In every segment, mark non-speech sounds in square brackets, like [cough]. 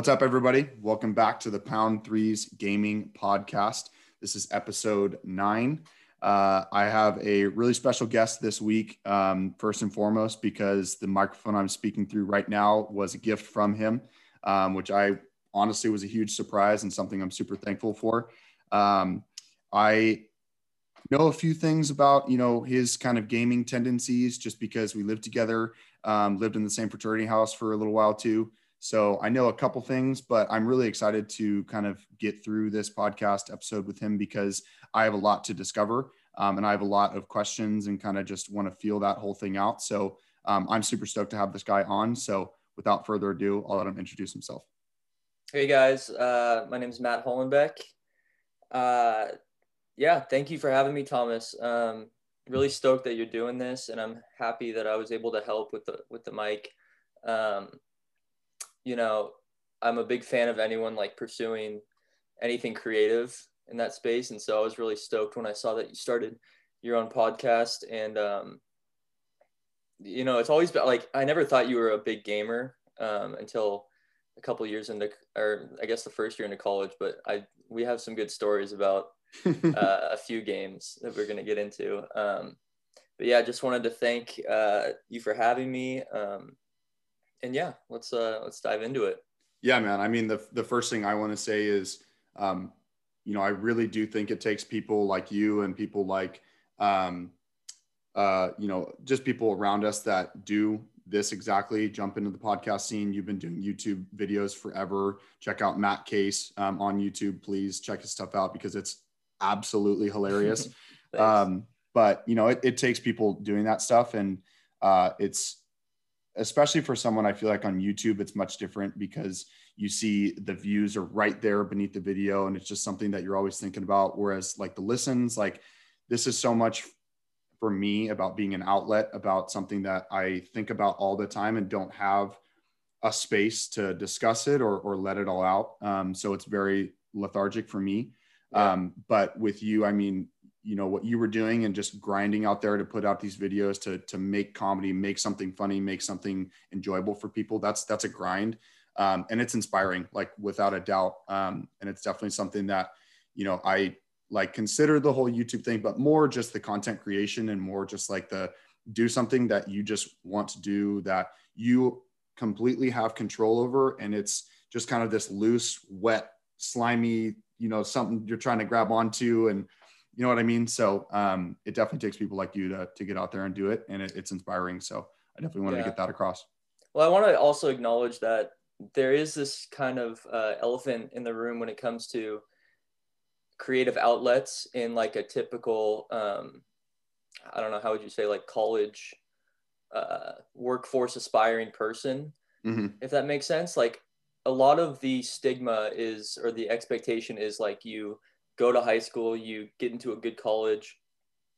What's up, everybody? Welcome back to the Pound Threes Gaming Podcast. This is episode nine. Uh, I have a really special guest this week, um, first and foremost, because the microphone I'm speaking through right now was a gift from him, um, which I honestly was a huge surprise and something I'm super thankful for. Um, I know a few things about you know his kind of gaming tendencies just because we lived together, um, lived in the same fraternity house for a little while too. So I know a couple things, but I'm really excited to kind of get through this podcast episode with him because I have a lot to discover um, and I have a lot of questions and kind of just want to feel that whole thing out. So um, I'm super stoked to have this guy on. So without further ado, I'll let him introduce himself. Hey guys, uh, my name is Matt Hollenbeck. Uh, yeah, thank you for having me, Thomas. Um, really stoked that you're doing this, and I'm happy that I was able to help with the with the mic. Um, you know, I'm a big fan of anyone like pursuing anything creative in that space. And so I was really stoked when I saw that you started your own podcast. And, um, you know, it's always been like, I never thought you were a big gamer um, until a couple years into, or I guess the first year into college, but I, we have some good stories about [laughs] uh, a few games that we're going to get into. Um, but yeah, I just wanted to thank uh, you for having me. Um, and yeah, let's uh, let's dive into it. Yeah, man. I mean, the the first thing I want to say is, um, you know, I really do think it takes people like you and people like, um, uh, you know, just people around us that do this exactly. Jump into the podcast scene. You've been doing YouTube videos forever. Check out MattKase um, on YouTube. Please check his stuff out because it's absolutely hilarious. [laughs] um, but you know, it, it takes people doing that stuff, and uh, it's especially for someone I feel like on YouTube, it's much different because you see the views are right there beneath the video and it's just something that you're always thinking about. Whereas like the listens, like this is so much for me about being an outlet about something that I think about all the time and don't have a space to discuss it or, or let it all out. Um, so it's very lethargic for me. Yeah. Um, but with you, I mean, you know what you were doing and just grinding out there to put out these videos to to make comedy make something funny make something enjoyable for people. That's that's a grind. Um, and it's inspiring like without a doubt. Um, and it's definitely something that you know i like consider the whole youtube thing but more just the content creation and more just like the do something that you just want to do that you completely have control over. And it's just kind of this loose wet slimy you know something you're trying to grab onto and you know what I mean? So um, it definitely takes people like you to, to get out there and do it. And it, it's inspiring. So I definitely wanted yeah. to get that across. Well, I want to also acknowledge that there is this kind of uh, elephant in the room when it comes to creative outlets in like a typical, um, I don't know, how would you say like college uh, workforce aspiring person, mm-hmm. if that makes sense. Like a lot of the stigma is, or the expectation is like you go to high school, you get into a good college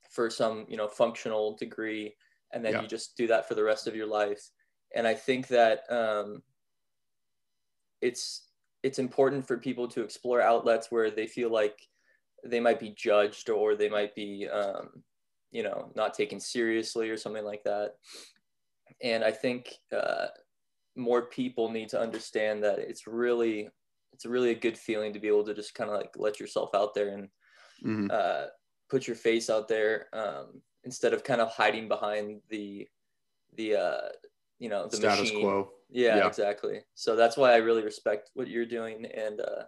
for some, you know, functional degree, and then yeah. you just do that for the rest of your life. And I think that um, it's it's important for people to explore outlets where they feel like they might be judged or they might be, um, you know, not taken seriously or something like that. And I think uh, more people need to understand that it's really it's really a good feeling to be able to just kind of like let yourself out there and mm-hmm. uh, put your face out there um, instead of kind of hiding behind the the uh, you know the status machine. quo. Yeah, yeah, exactly. So that's why I really respect what you're doing and uh,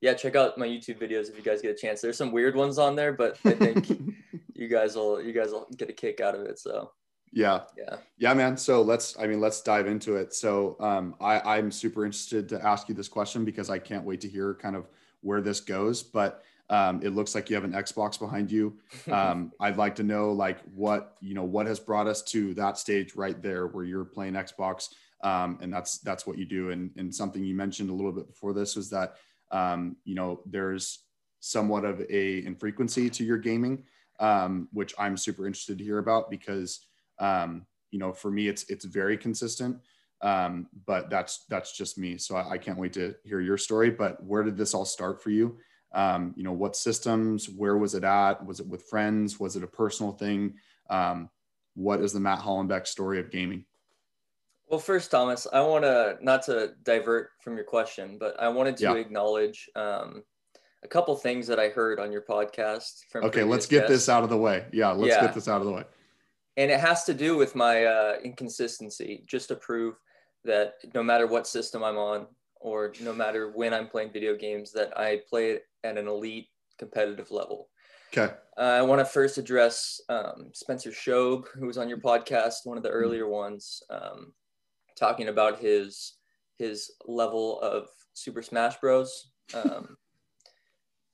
yeah, check out my YouTube videos if you guys get a chance. There's some weird ones on there, but I think [laughs] you guys will you guys will get a kick out of it. So yeah. Yeah. Yeah, man. So let's, I mean, let's dive into it. So um, I, I'm super interested to ask you this question because I can't wait to hear kind of where this goes. But um, it looks like you have an Xbox behind you. Um, [laughs] I'd like to know like what, you know, what has brought us to that stage right there where you're playing Xbox. Um, and that's, that's what you do. And, and something you mentioned a little bit before this was that, um, you know, there's somewhat of a infrequency to your gaming, um, which I'm super interested to hear about because um, you know, for me, it's it's very consistent. Um, but that's that's just me. So I, I, can't wait to hear your story. But where did this all start for you? Um, you know, what systems? Where was it at? Was it with friends? Was it a personal thing? Um, what is the Matt Hollenbeck story of gaming? Well, first, Thomas, I want to not to divert from your question, but I wanted to Yeah. acknowledge um, a couple things that I heard on your podcast. From Okay, let's get guests. this out of the way. Yeah, let's Yeah. get this out of the way. And it has to do with my uh, inconsistency just to prove that no matter what system i'm on or no matter when i'm playing video games that i play it at an elite competitive level Okay. uh, i want to first address um, spencer shobe who was on your podcast one of the earlier ones um, talking about his his level of super smash bros [laughs] um,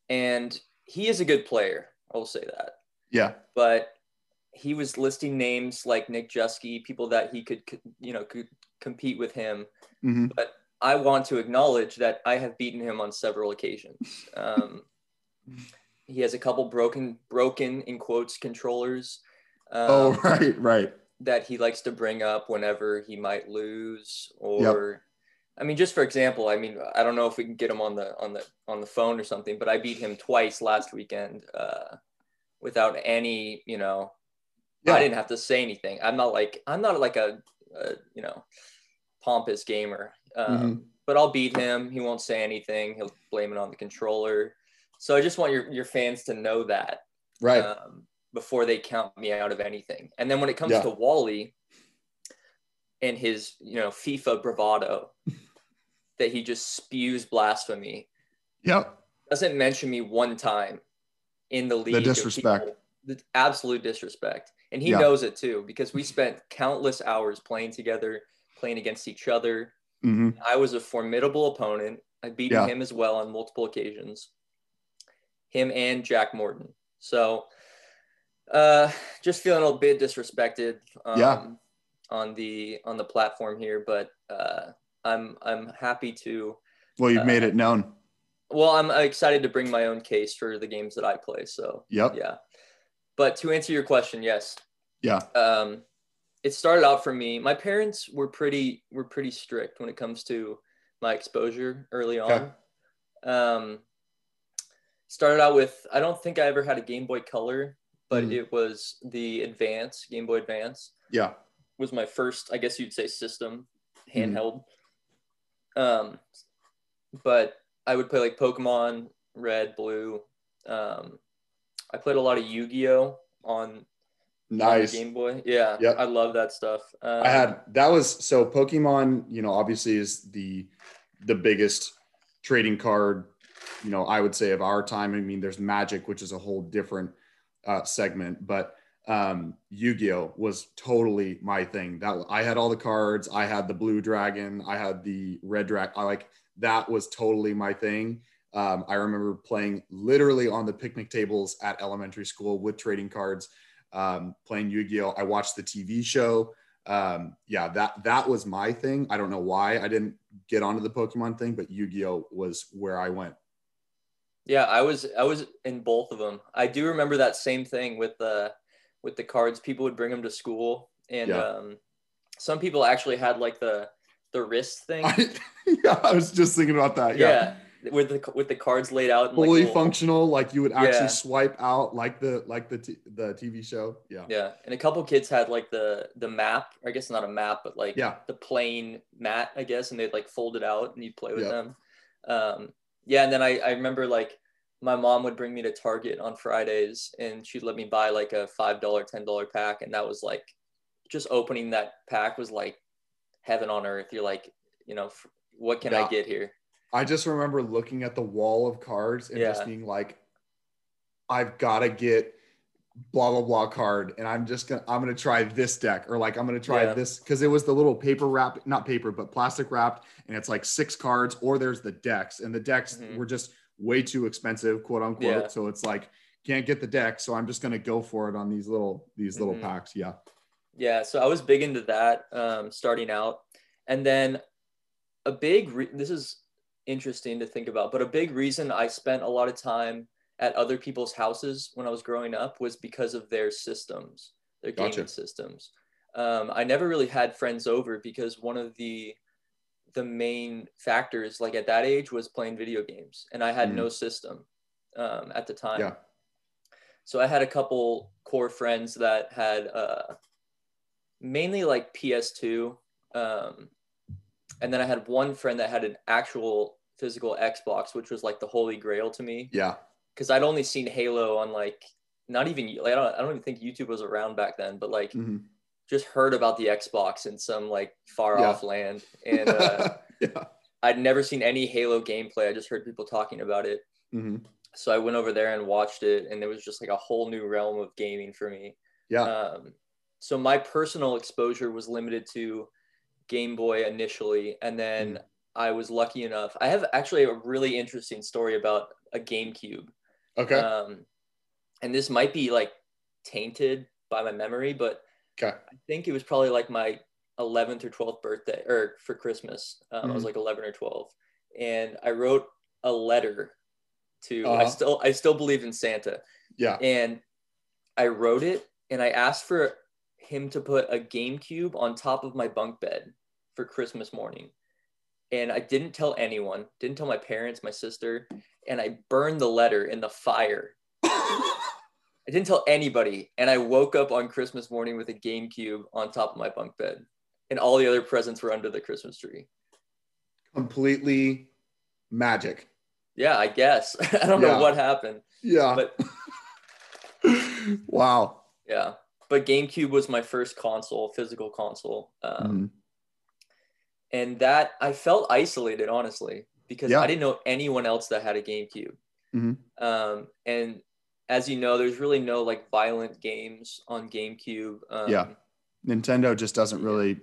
and he is a good player i will say that Yeah. but he was listing names like Nick Jusky, people that he could, you know, could compete with him. hmm I want to acknowledge that I have beaten him on several occasions. Um, he has a couple broken, broken in quotes controllers um, oh, right, right. that he likes to bring up whenever he might lose, or I mean, just for example, I mean, I don't know if we can get him on the on the on the phone or something, but I beat him twice last weekend uh, without any, you know, Yeah. I didn't have to say anything. I'm not like I'm not like a, a you know pompous gamer, um, Mhm. but I'll beat him. He won't say anything. He'll blame it on the controller. So I just want your your fans to know that Right. um, before they count me out of anything. And then when it comes Yeah. to Wally and his you know FIFA bravado [laughs] that he just spews blasphemy yep. doesn't mention me one time in the league. The disrespect. people. The absolute disrespect. And he Yeah. knows it too because we spent countless hours playing together, playing against each other. hmm I was a formidable opponent. I beat Yeah. him as well on multiple occasions. Him and Jack Morton. So uh just feeling a little bit disrespected um, Yeah. on the on the platform here, but uh I'm I'm happy to Well, you've Uh, made it known. well, I'm excited to bring my own case for the games that I play. So Yep. yeah. But to answer your question, yes. Yeah. Um, it started out for me. My parents were pretty were pretty strict when it comes to my exposure early on. Okay. Um, started out with I don't think I ever had a Game Boy Color, but Mhm. it was the Advance Game Boy Advance Yeah. was my first, I guess you'd say, system Mhm. handheld. Um, but I would play like Pokemon Red, Blue. Um, I played a lot of Yu Gi Oh on on Nice. Game Boy. Yeah, Yep. I love that stuff. Um, I had that was so Pokemon, you know, obviously is the the biggest trading card, you know, I would say of our time. I mean, there's Magic, which is a whole different uh, segment, but um, Yu-Gi-Oh was totally my thing. That I had all the cards. I had the blue dragon. I had the red dragon. I like that was totally my thing. Um, I remember playing literally on the picnic tables at elementary school with trading cards, um, playing Yu-Gi-Oh. I watched the TV show um yeah that that was my thing i don't know why i didn't get onto the pokemon thing but yu-gi-oh was where i went yeah, I was I was in both of them. I do remember that same thing with the with the cards. People would bring them to school, and Yeah. um, some people actually had like the the wrist thing. [laughs] I, [laughs] yeah i was just thinking about that yeah, yeah. With the with the cards laid out. like, fully little- functional like you would actually Yeah. swipe out like the like the t- the tv show yeah Yeah, and a couple kids had like the the map. I guess not a map, but like Yeah. the plain mat, I guess, and they'd like fold it out and you'd play with Yeah. them. Um, yeah, and then I I remember like my mom would bring me to Target on Fridays and she'd let me buy like a five dollar, ten dollar pack, and that was like just opening that pack was like heaven on earth. You're like, you know, what can Yeah. I get here? I just remember looking at the wall of cards and just being like i've got to get blah blah blah card and i'm just gonna i'm gonna try this deck or like i'm gonna try Yeah. this because it was the little paper wrap not paper but plastic wrapped and it's like six cards or there's the decks and the decks Mhm. were just way too expensive quote unquote Yeah. so it's like can't get the deck so i'm just gonna go for it on these little these little Mhm. packs yeah Yeah, so I was big into that um, starting out, and then a big. Re- this is interesting to think about, but a big reason I spent a lot of time at other people's houses when I was growing up was because of their systems, their gaming Gotcha. systems. Um, I never really had friends over because one of the the main factors, like at that age, was playing video games, and I had Mm. no system um, at the time. yeah So I had a couple core friends that had uh, mainly like PS2 Um, and then I had one friend that had an actual physical Xbox, which was like the holy grail to me. Yeah. Because I'd only seen Halo on like not even like I don't I don't even think YouTube was around back then, but like hmm just heard about the Xbox in some like far Yeah. off land, and uh, [laughs] yeah. I'd never seen any Halo gameplay. I just heard people talking about it. hmm So I went over there and watched it, and it was just like a whole new realm of gaming for me. Yeah. Um, so my personal exposure was limited to Game Boy initially, and then Mm. I was lucky enough. I have actually a really interesting story about a GameCube. okay. Um, and this might be like tainted by my memory, but okay. I think it was probably like my 11th or 12th birthday or for Christmas. Um, I was Mhm. like 11 or 12, and I wrote a letter to. I Uh-huh. still I still believe in Santa, Yeah. and I wrote it and I asked for him to put a GameCube on top of my bunk bed for Christmas morning. And I didn't tell anyone, didn't tell my parents, my sister, and I burned the letter in the fire. [laughs] I didn't tell anybody. And I woke up on Christmas morning with a GameCube on top of my bunk bed. And all the other presents were under the Christmas tree. Completely magic. Yeah, I guess. [laughs] I don't Yeah. know what happened. Yeah. But [laughs] wow. yeah. But GameCube was my first console, physical console. Um, Mhm. And that I felt isolated honestly because Yeah. I didn't know anyone else that had a GameCube. Mhm. Um, and as you know, there's really no like violent games on GameCube. Um, Yeah. Nintendo just doesn't really.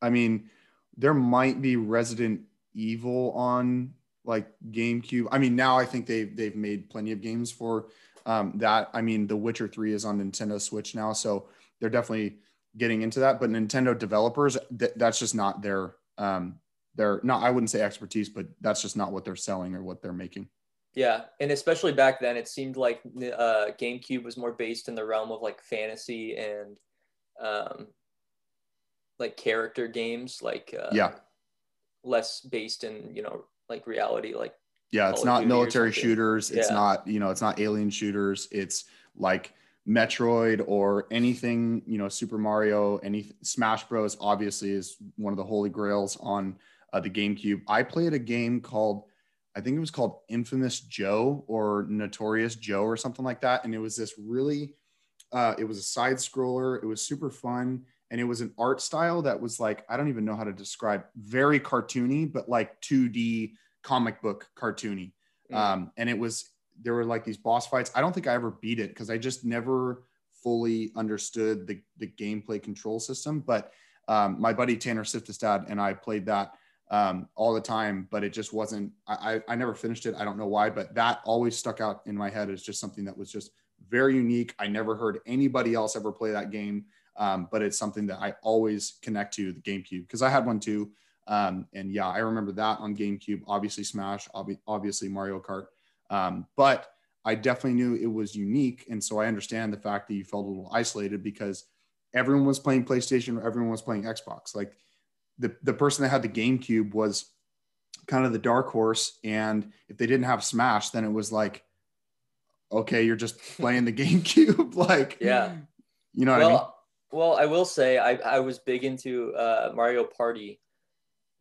I mean, there might be Resident Evil on like GameCube. I mean, now I think they've they've made plenty of games for um, that. I mean, The Witcher Three is on Nintendo Switch now, so they're definitely getting into that. But Nintendo developers, th- that's just not their um, their not. I wouldn't say expertise, but that's just not what they're selling or what they're making. Yeah, and especially back then, it seemed like uh, GameCube was more based in the realm of like fantasy and um, like character games, like uh, Yeah. less based in you know like reality, like Yeah, it's not military shooters. It's Yeah. not, you know, it's not alien shooters. It's like Metroid or anything, you know, Super Mario, any Smash Bros. Obviously is one of the holy grails on uh, the GameCube. I played a game called, I think it was called Infamous Joe or Notorious Joe or something like that, and it was this really, uh, it was a side scroller. It was super fun, and it was an art style that was like I don't even know how to describe, very cartoony, but like 2D comic book cartoony. mm, Um, and it was there were like these boss fights. I don't think I ever beat it because I just never fully understood the the gameplay control system. But um, my buddy Tanner Siftestad and I played that um, all the time, but it just wasn't. I, I I never finished it. I don't know why, but that always stuck out in my head as just something that was just very unique. I never heard anybody else ever play that game, um, but it's something that I always connect to the GameCube because I had one too. Um, and yeah, I remember that on GameCube. Obviously, Smash. Obvi- obviously, Mario Kart. Um, but I definitely knew it was unique, and so I understand the fact that you felt a little isolated because everyone was playing PlayStation, or everyone was playing Xbox. Like the the person that had the GameCube was kind of the dark horse, and if they didn't have Smash, then it was like, okay, you're just [laughs] playing the GameCube. [laughs] like, Yeah. you know what well, I mean? well, I will say I, I was big into uh, Mario Party.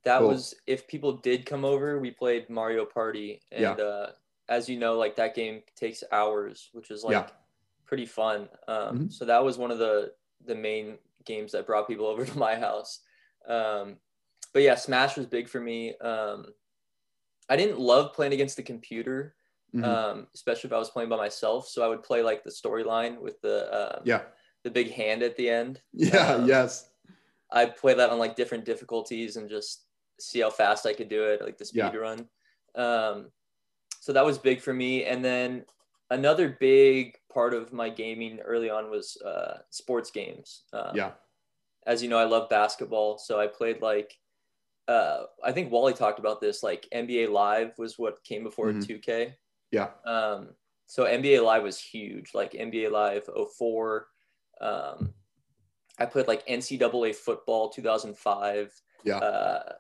That Cool. was if people did come over, we played Mario Party, and Yeah. uh, as you know, like that game takes hours, which is like Yeah. pretty fun. Um, Mhm. So that was one of the the main games that brought people [laughs] over to my house. Um, but yeah, Smash was big for me. Um, I didn't love playing against the computer, Mhm. um, especially if I was playing by myself. So I would play like the storyline with the uh, yeah, the big hand at the end. yeah, um, yes, I play that on like different difficulties and just see how fast I could do it, like the speed Yeah. run. Um, so that was big for me. And then another big part of my gaming early on was uh, sports games. Um, yeah, As you know, I love basketball, so I played like. Uh, I think Wally talked about this. Like NBA Live was what came before Mhm. 2K. yeah, Um, so NBA Live was huge, like NBA Live 04. Um, I played like NCAA football 2005. yeah, Uh,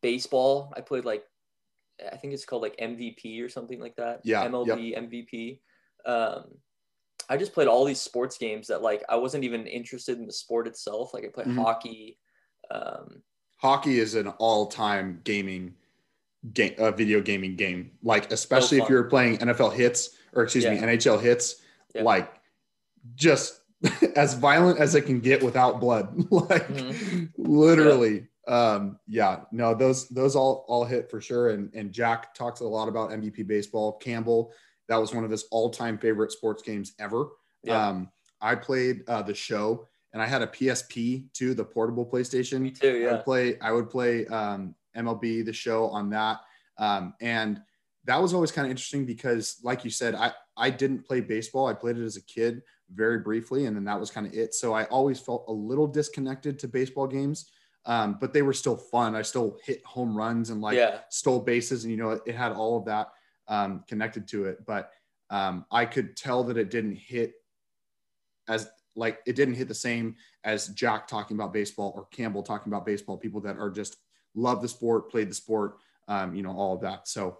baseball, I played like, I think it's called like MVP or something like that. Yeah, MLB MVP. Um, I just played all these sports games that like I wasn't even interested in the sport itself. Like I played Mhm. hockey, Um, Hockey is an all-time gaming game, uh, video gaming game. Like especially So if you're playing NFL hits or excuse me NHL Hitz, Yeah. like just [laughs] as violent as it can get without blood. [laughs] like Mhm. literally. Um, yeah, no, those those all all hit for sure. And and Jack talks a lot about MVP baseball. Campbell, that was one of his all-time favorite sports games ever. yeah, Um, I played uh, the show, and I had a PSP too, the portable PlayStation. me too. I Yeah, would play. I would play um, MLB the show on that, um, and that was always kind of interesting because, like you said, I I didn't play baseball. I played it as a kid very briefly, and then that was kind of it. So I always felt a little disconnected to baseball games, um, but they were still fun. I still hit home runs and like yeah, stole bases, and you know it, it had all of that um, connected to it. But um, I could tell that it didn't hit as like it didn't hit the same as Jack talking about baseball or Campbell talking about baseball. People that are just love the sport, played the sport, um, you know, all of that. So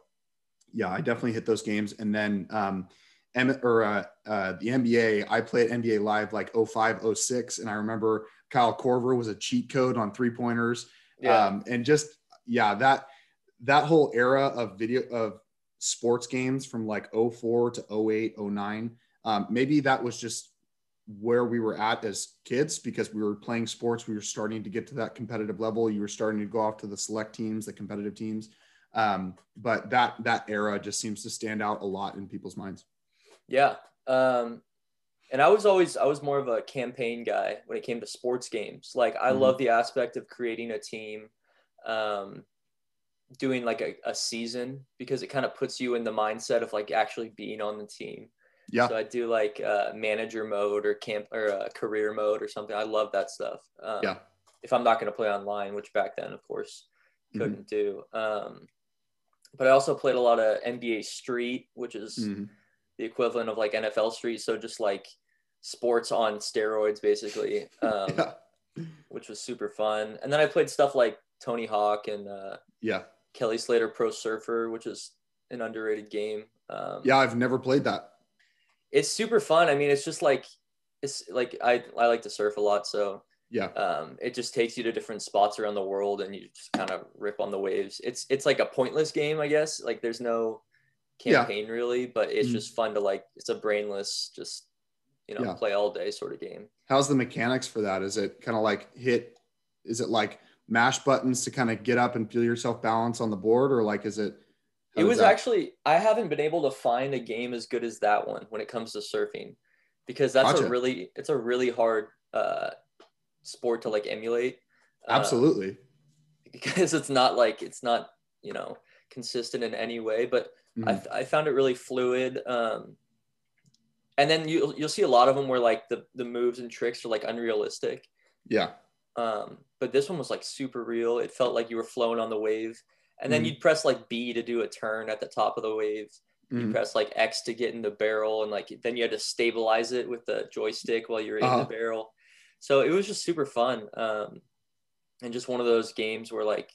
yeah, I definitely hit those games. And then um, M- or uh, uh, the NBA, I played NBA Live like 05, 06. And I remember Kyle Korver was a cheat code on three pointers. Yeah. um, and just yeah that that whole era of video of sports games from like 04 to 08 09 um, maybe that was just where we were at as kids because we were playing sports. We were starting to get to that competitive level. You were starting to go off to the select teams the competitive teams. Um, but that that era just seems to stand out a lot in people's minds. Yeah. Um, and I was always I was more of a campaign guy when it came to sports games. Like I Mhm. love the aspect of creating a team, um, doing like a, a season because it kind of puts you in the mindset of like actually being on the team. yeah So I do like uh, manager mode or camp or uh, career mode or something. I love that stuff. Um, Yeah. If I'm not going to play online, which back then, of course, Mhm. couldn't do. Um, but I also played a lot of NBA Street, which is Mhm. the equivalent of like NFL Street. So just like sports on steroids, basically, [laughs] um, yeah which was super fun. And then I played stuff like Tony Hawk and uh, yeah Kelly Slater Pro Surfer, which is an underrated game. Um, yeah i've never played that it's super fun. I mean, it's just like it's like I I like to surf a lot, so yeah um, it just takes you to different spots around the world, and you just kind of rip on the waves. It's it's like a pointless game, I guess. Like there's no Yeah. campaign really, but it's Mhm. just fun to like. It's a brainless, just you know, Yeah. play all day sort of game. how's the mechanics for that is it kind of like hit is it like mash buttons to kind of get up and feel yourself balance on the board or like is it It was that- actually I haven't been able to find a game as good as that one when it comes to surfing, because that's Gotcha. a really it's a really hard uh, sport to like emulate. Uh, absolutely because it's not like it's not you know consistent in any way but Mhm. I, I found it really fluid um and then you, you'll see a lot of them where like the, the moves and tricks are like unrealistic yeah um but this one was like super real it felt like you were flowing on the wave and then Mhm. you'd press like b to do a turn at the top of the wave you Mhm. press like x to get in the barrel and like then you had to stabilize it with the joystick while you were in Uh-huh. the barrel so it was just super fun um and just one of those games where like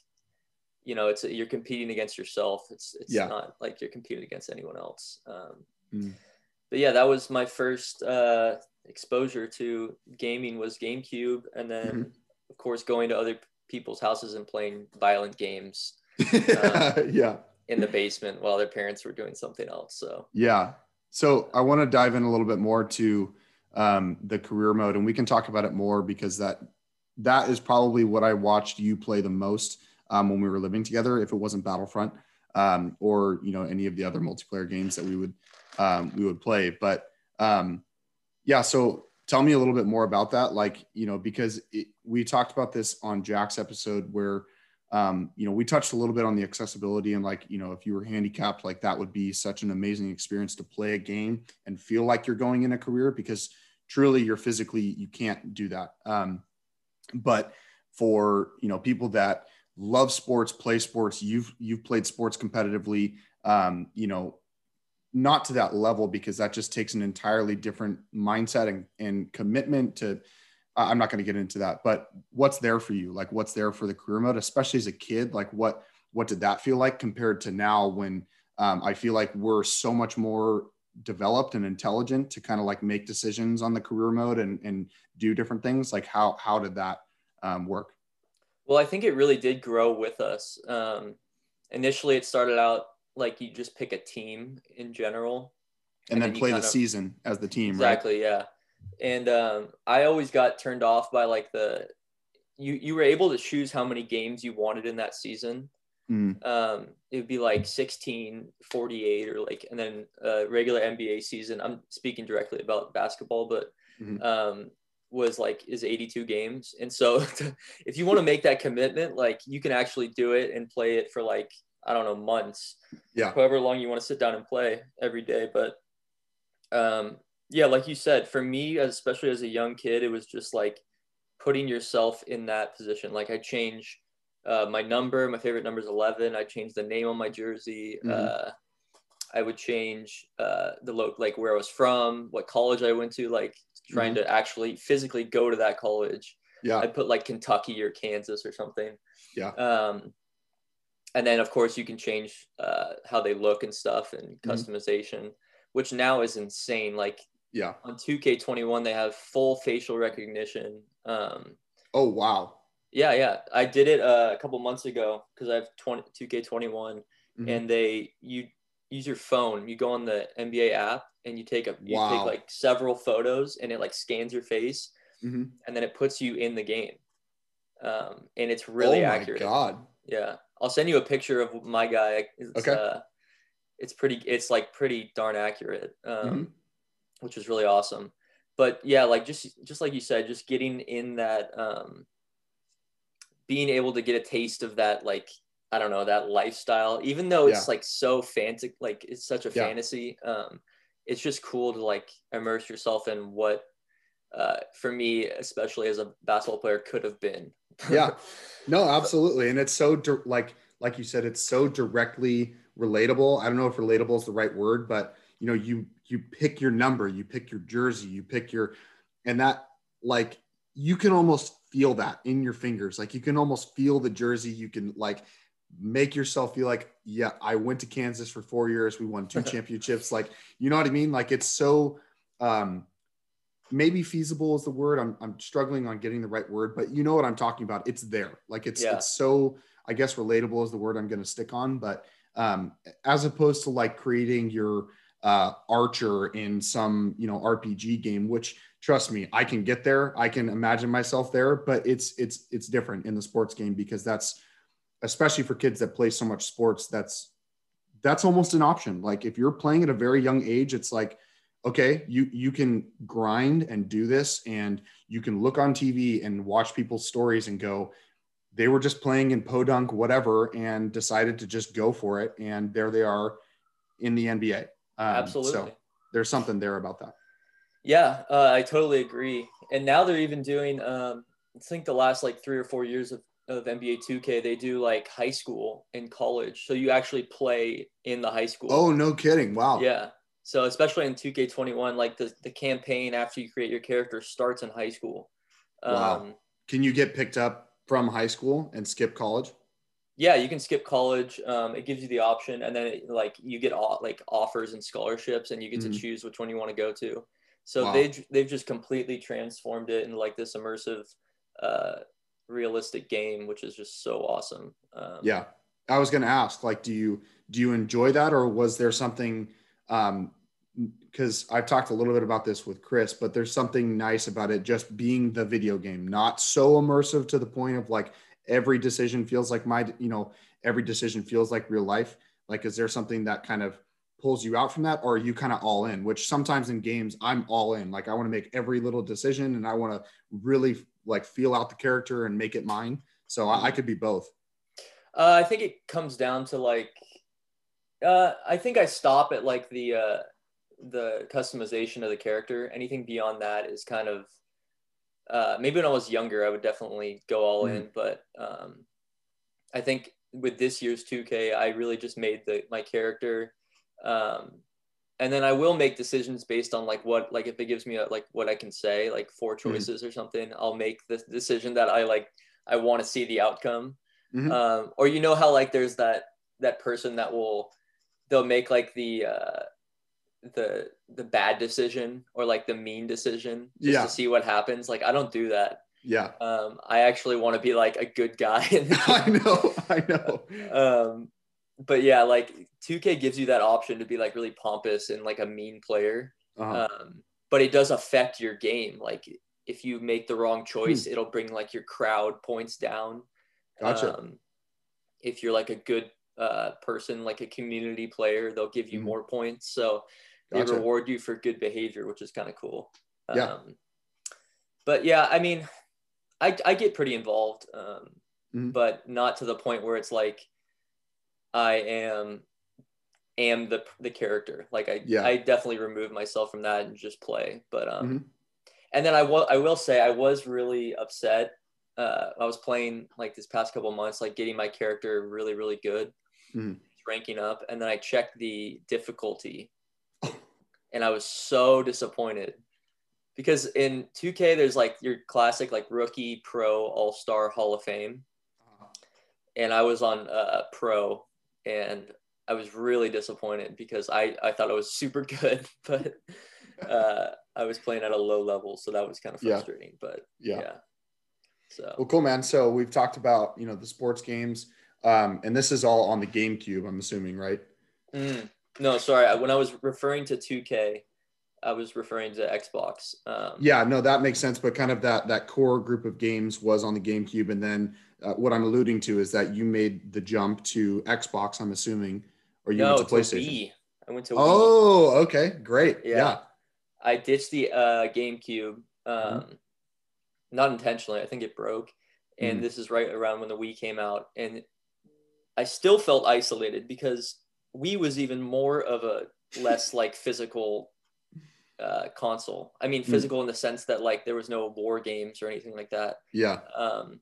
you know it's you're competing against yourself it's it's Yeah. not like you're competing against anyone else um Mm. But yeah that was my first uh exposure to gaming was gamecube and then Mm-hmm. of course going to other people's houses and playing violent games [laughs] yeah. in the basement while their parents were doing something else so. Yeah. So i want to dive in a little bit more to um, the career mode and we can talk about it more because that that is probably what i watched you play the most um, when we were living together if it wasn't battlefront um, or you know any of the other multiplayer games that we would um, we would play. But um, yeah so tell me a little bit more about that. Like you know because it, we talked about this on jack's episode where um, you know we touched a little bit on the accessibility and like you know if you were handicapped like that would be such an amazing experience to play a game and feel like you're going in a career because truly you're physically you can't do that. Um, but for you know people that love sports play sports you've you've played sports competitively um, you know not to that level because that just takes an entirely different mindset and, and commitment to i'm not going to get into that but what's there for you? Like what's there for the career mode especially as a kid? Like what what did that feel like compared to now when um, i feel like we're so much more developed and intelligent to kind of like make decisions on the career mode and and do different things? Like how how did that um, work? Well, I think it really did grow with us. Um, initially, it started out like you just pick a team in general, and, and then, then play the of, season as the team. Exactly. Right? Yeah. And um, I always got turned off by like the you you were able to choose how many games you wanted in that season. Mm. Um, it would be like 16, 48, or like, and then uh, regular NBA season. I'm speaking directly about basketball, but Mhm. um, was like is 82 games. And so [laughs] if you want to make that commitment, like you can actually do it and play it for like I don't know months, Yeah. however long you want to sit down and play every day. But um, yeah, like you said, for me, especially as a young kid, it was just like putting yourself in that position. Like I change uh, my number, my favorite number is 11. I changed the name on my jersey. Mhm. Uh, I would change uh, the lo- like where I was from, what college I went to, like trying to actually physically go to that college. Yeah. I'd put like Kentucky or Kansas or something. Yeah. Um, and then of course you can change uh, how they look and stuff and Mhm. customization, which now is insane. Like Yeah. on 2K21 they have full facial recognition. Um, Oh wow. yeah, yeah, I did it uh, a couple months ago because I have 20, 2K21, Mhm. and they you use your phone. You go on the NBA app and you take a you Wow. take like several photos, and it like scans your face, Mhm. and then it puts you in the game. Um, and it's really oh my accurate. God. Yeah, I'll send you a picture of my guy. It's, Okay. Uh, it's pretty. It's like pretty darn accurate, um, Mhm. which is really awesome. But yeah, like just just like you said, just getting in that, um, being able to get a taste of that, like I don't know, that lifestyle. Even though it's Yeah. like so fancy, like it's such a Yeah. fantasy. Um, it's just cool to like immerse yourself in what, uh, for me, especially as a basketball player, could have been. [laughs] Yeah. No, absolutely. And it's so di- like like you said, it's so directly relatable. I don't know if relatable is the right word, but you know, you you pick your number, you pick your jersey, you pick your and that like you can almost feel that in your fingers. Like you can almost feel the jersey. You can like make yourself feel like, yeah, I went to Kansas for four years. We won two [laughs] championships. Like, you know what I mean? Like it's so um maybe feasible is the word. I'm I'm struggling on getting the right word, but you know what I'm talking about. It's there. Like it's Yeah. it's so I guess relatable is the word I'm going to stick on, but um as opposed to like creating your uh archer in some, you know, RPG game which trust me, I can get there. I can imagine myself there, but it's it's it's different in the sports game because that's especially for kids that play so much sports that's that's almost an option. Like if you're playing at a very young age, it's like okay, you you can grind and do this, and you can look on TV and watch people's stories and go, they were just playing in podunk, whatever, and decided to just go for it, and there they are in the NBA. Um, Absolutely. So there's something there about that. Yeah, uh, I totally agree. And now they're even doing, um, I think the last like three or four years of, of NBA 2K, they do like high school and college. So you actually play in the high school. Oh, no kidding! Wow. Yeah. So especially in 2K21, like the, the campaign after you create your character starts in high school. Um, Wow. Can you get picked up from high school and skip college? Yeah, you can skip college. Um, it gives you the option, and then it, like you get o- like offers and scholarships, and you get Mhm. to choose which one you want to go to. So Wow. they they've just completely transformed it into like this immersive, uh, realistic game, which is just so awesome. Um, Yeah. I was going to ask, like, do you do you enjoy that, or was there something? Um, because I've talked a little bit about this with Chris, but there's something nice about it just being the video game, not so immersive to the point of like every decision feels like my, you know, every decision feels like real life. Like, is there something that kind of pulls you out from that, or are you kind of all in? Which sometimes in games, I'm all in. Like, I want to make every little decision, and I want to really like feel out the character and make it mine. So I, I could be both. Uh, I think it comes down to like, uh, I think I stop at like the uh, the customization of the character. Anything beyond that is kind of uh, maybe when I was younger, I would definitely go all in. But um, I think with this year's 2K, I really just made the my character, um, and then I will make decisions based on like what like if it gives me a, like what I can say like four choices or something, I'll make the decision that I like. I want to see the outcome Mhm. um, or you know how like there's that that person that will they'll make like the uh, the the bad decision or like the mean decision just Yeah. to see what happens. Like I don't do that. Yeah. Um, I actually want to be like a good guy. [laughs] I know. I know. [laughs] Um, but yeah, like 2K gives you that option to be like really pompous and like a mean player. Uh-huh. Um, but it does affect your game. Like if you make the wrong choice, Hmm. it'll bring like your crowd points down. Gotcha. Um, if you're like a good uh, person, like a community player, they'll give you Mhm. more points. So they Gotcha. reward you for good behavior, which is kind of cool. Yeah. Um, but yeah, I mean, I, I get pretty involved, um, Mhm. but not to the point where it's like I am am the the character. Like I Yeah. I definitely remove myself from that and just play. But um, Mhm. and then I will I will say I was really upset. Uh, I was playing like this past couple months, like getting my character really really good, Mhm. ranking up, and then I checked the difficulty, and I was so disappointed because in 2K there's like your classic like rookie, pro, all star, Hall of Fame, and I was on uh, pro, and I was really disappointed because I I thought I was super [laughs] good, but uh, I was playing at a low level, so that was kind of Yeah. frustrating. But Yeah. yeah, so Well, cool, man. So we've talked about you know the sports games, um, and this is all on the GameCube. I'm assuming, right? Mm. No, sorry. When I was referring to 2K, I was referring to Xbox. Um, Yeah, no, that makes sense. But kind of that that core group of games was on the GameCube, and then uh, what I'm alluding to is that you made the jump to Xbox. I'm assuming, or you no, went to PlayStation. Wii. I went to Wii. Oh, okay, great. Yeah. Yeah, I ditched the uh, GameCube, um, Mm-hmm. not intentionally. I think it broke, and Mhm. this is right around when the Wii came out, and I still felt isolated because Wii was even more of a less like physical uh, console. I mean, Mm. physical in the sense that like there was no war games or anything like that. yeah, Um,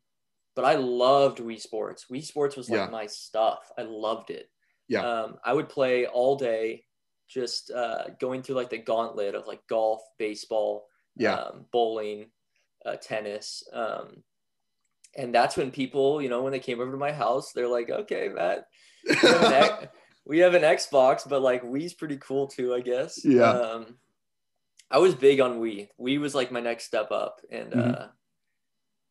but I loved Wii Sports. Wii Sports was like Yeah. my stuff. I loved it. Yeah. Um, I would play all day, just uh, going through like the gauntlet of like golf, baseball, yeah, um, bowling, uh, tennis. Um, and that's when people, you know, when they came over to my house, they're like, okay, Matt, [laughs] we have an, X- we have an Xbox, but like Wii's pretty cool too, I guess. Yeah. Um, I was big on Wii. Wii was like my next step up. And Mhm. uh,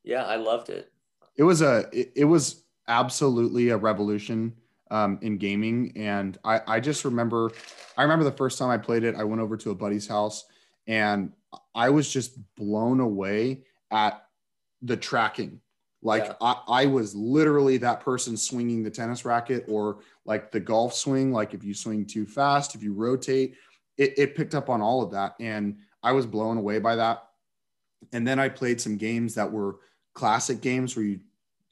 yeah, I loved it. it was a it, it was absolutely a revolution um, in gaming and I, I just remember i remember the first time i played it i went over to a buddy's house and i was just blown away at the tracking like Yeah. I, I was literally that person swinging the tennis racket or like the golf swing. Like if you swing too fast if you rotate it, it picked up on all of that. And i was blown away by that. And then i played some games that were classic games where you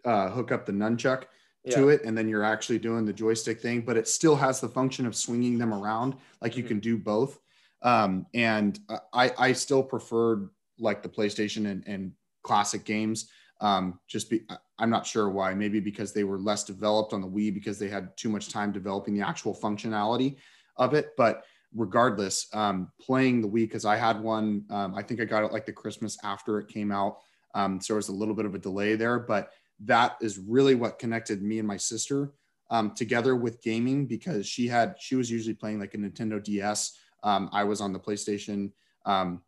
uh, hook up the nunchuck to it and then you're actually doing the joystick thing but it still has the function of swinging them around. Like you Mhm. can do both. Um, and I, I still preferred like the playstation and, and classic games um, just be i'm not sure why. Maybe because they were less developed on the wii because they had too much time developing the actual functionality of it. But regardless um, playing the wii because i had one um, i think i got it like the christmas after it came out. Um, so there was a little bit of a delay there. But that is really what connected me and my sister um, together with gaming because she had she was usually playing like a Nintendo DS. Um, I was on the PlayStation um,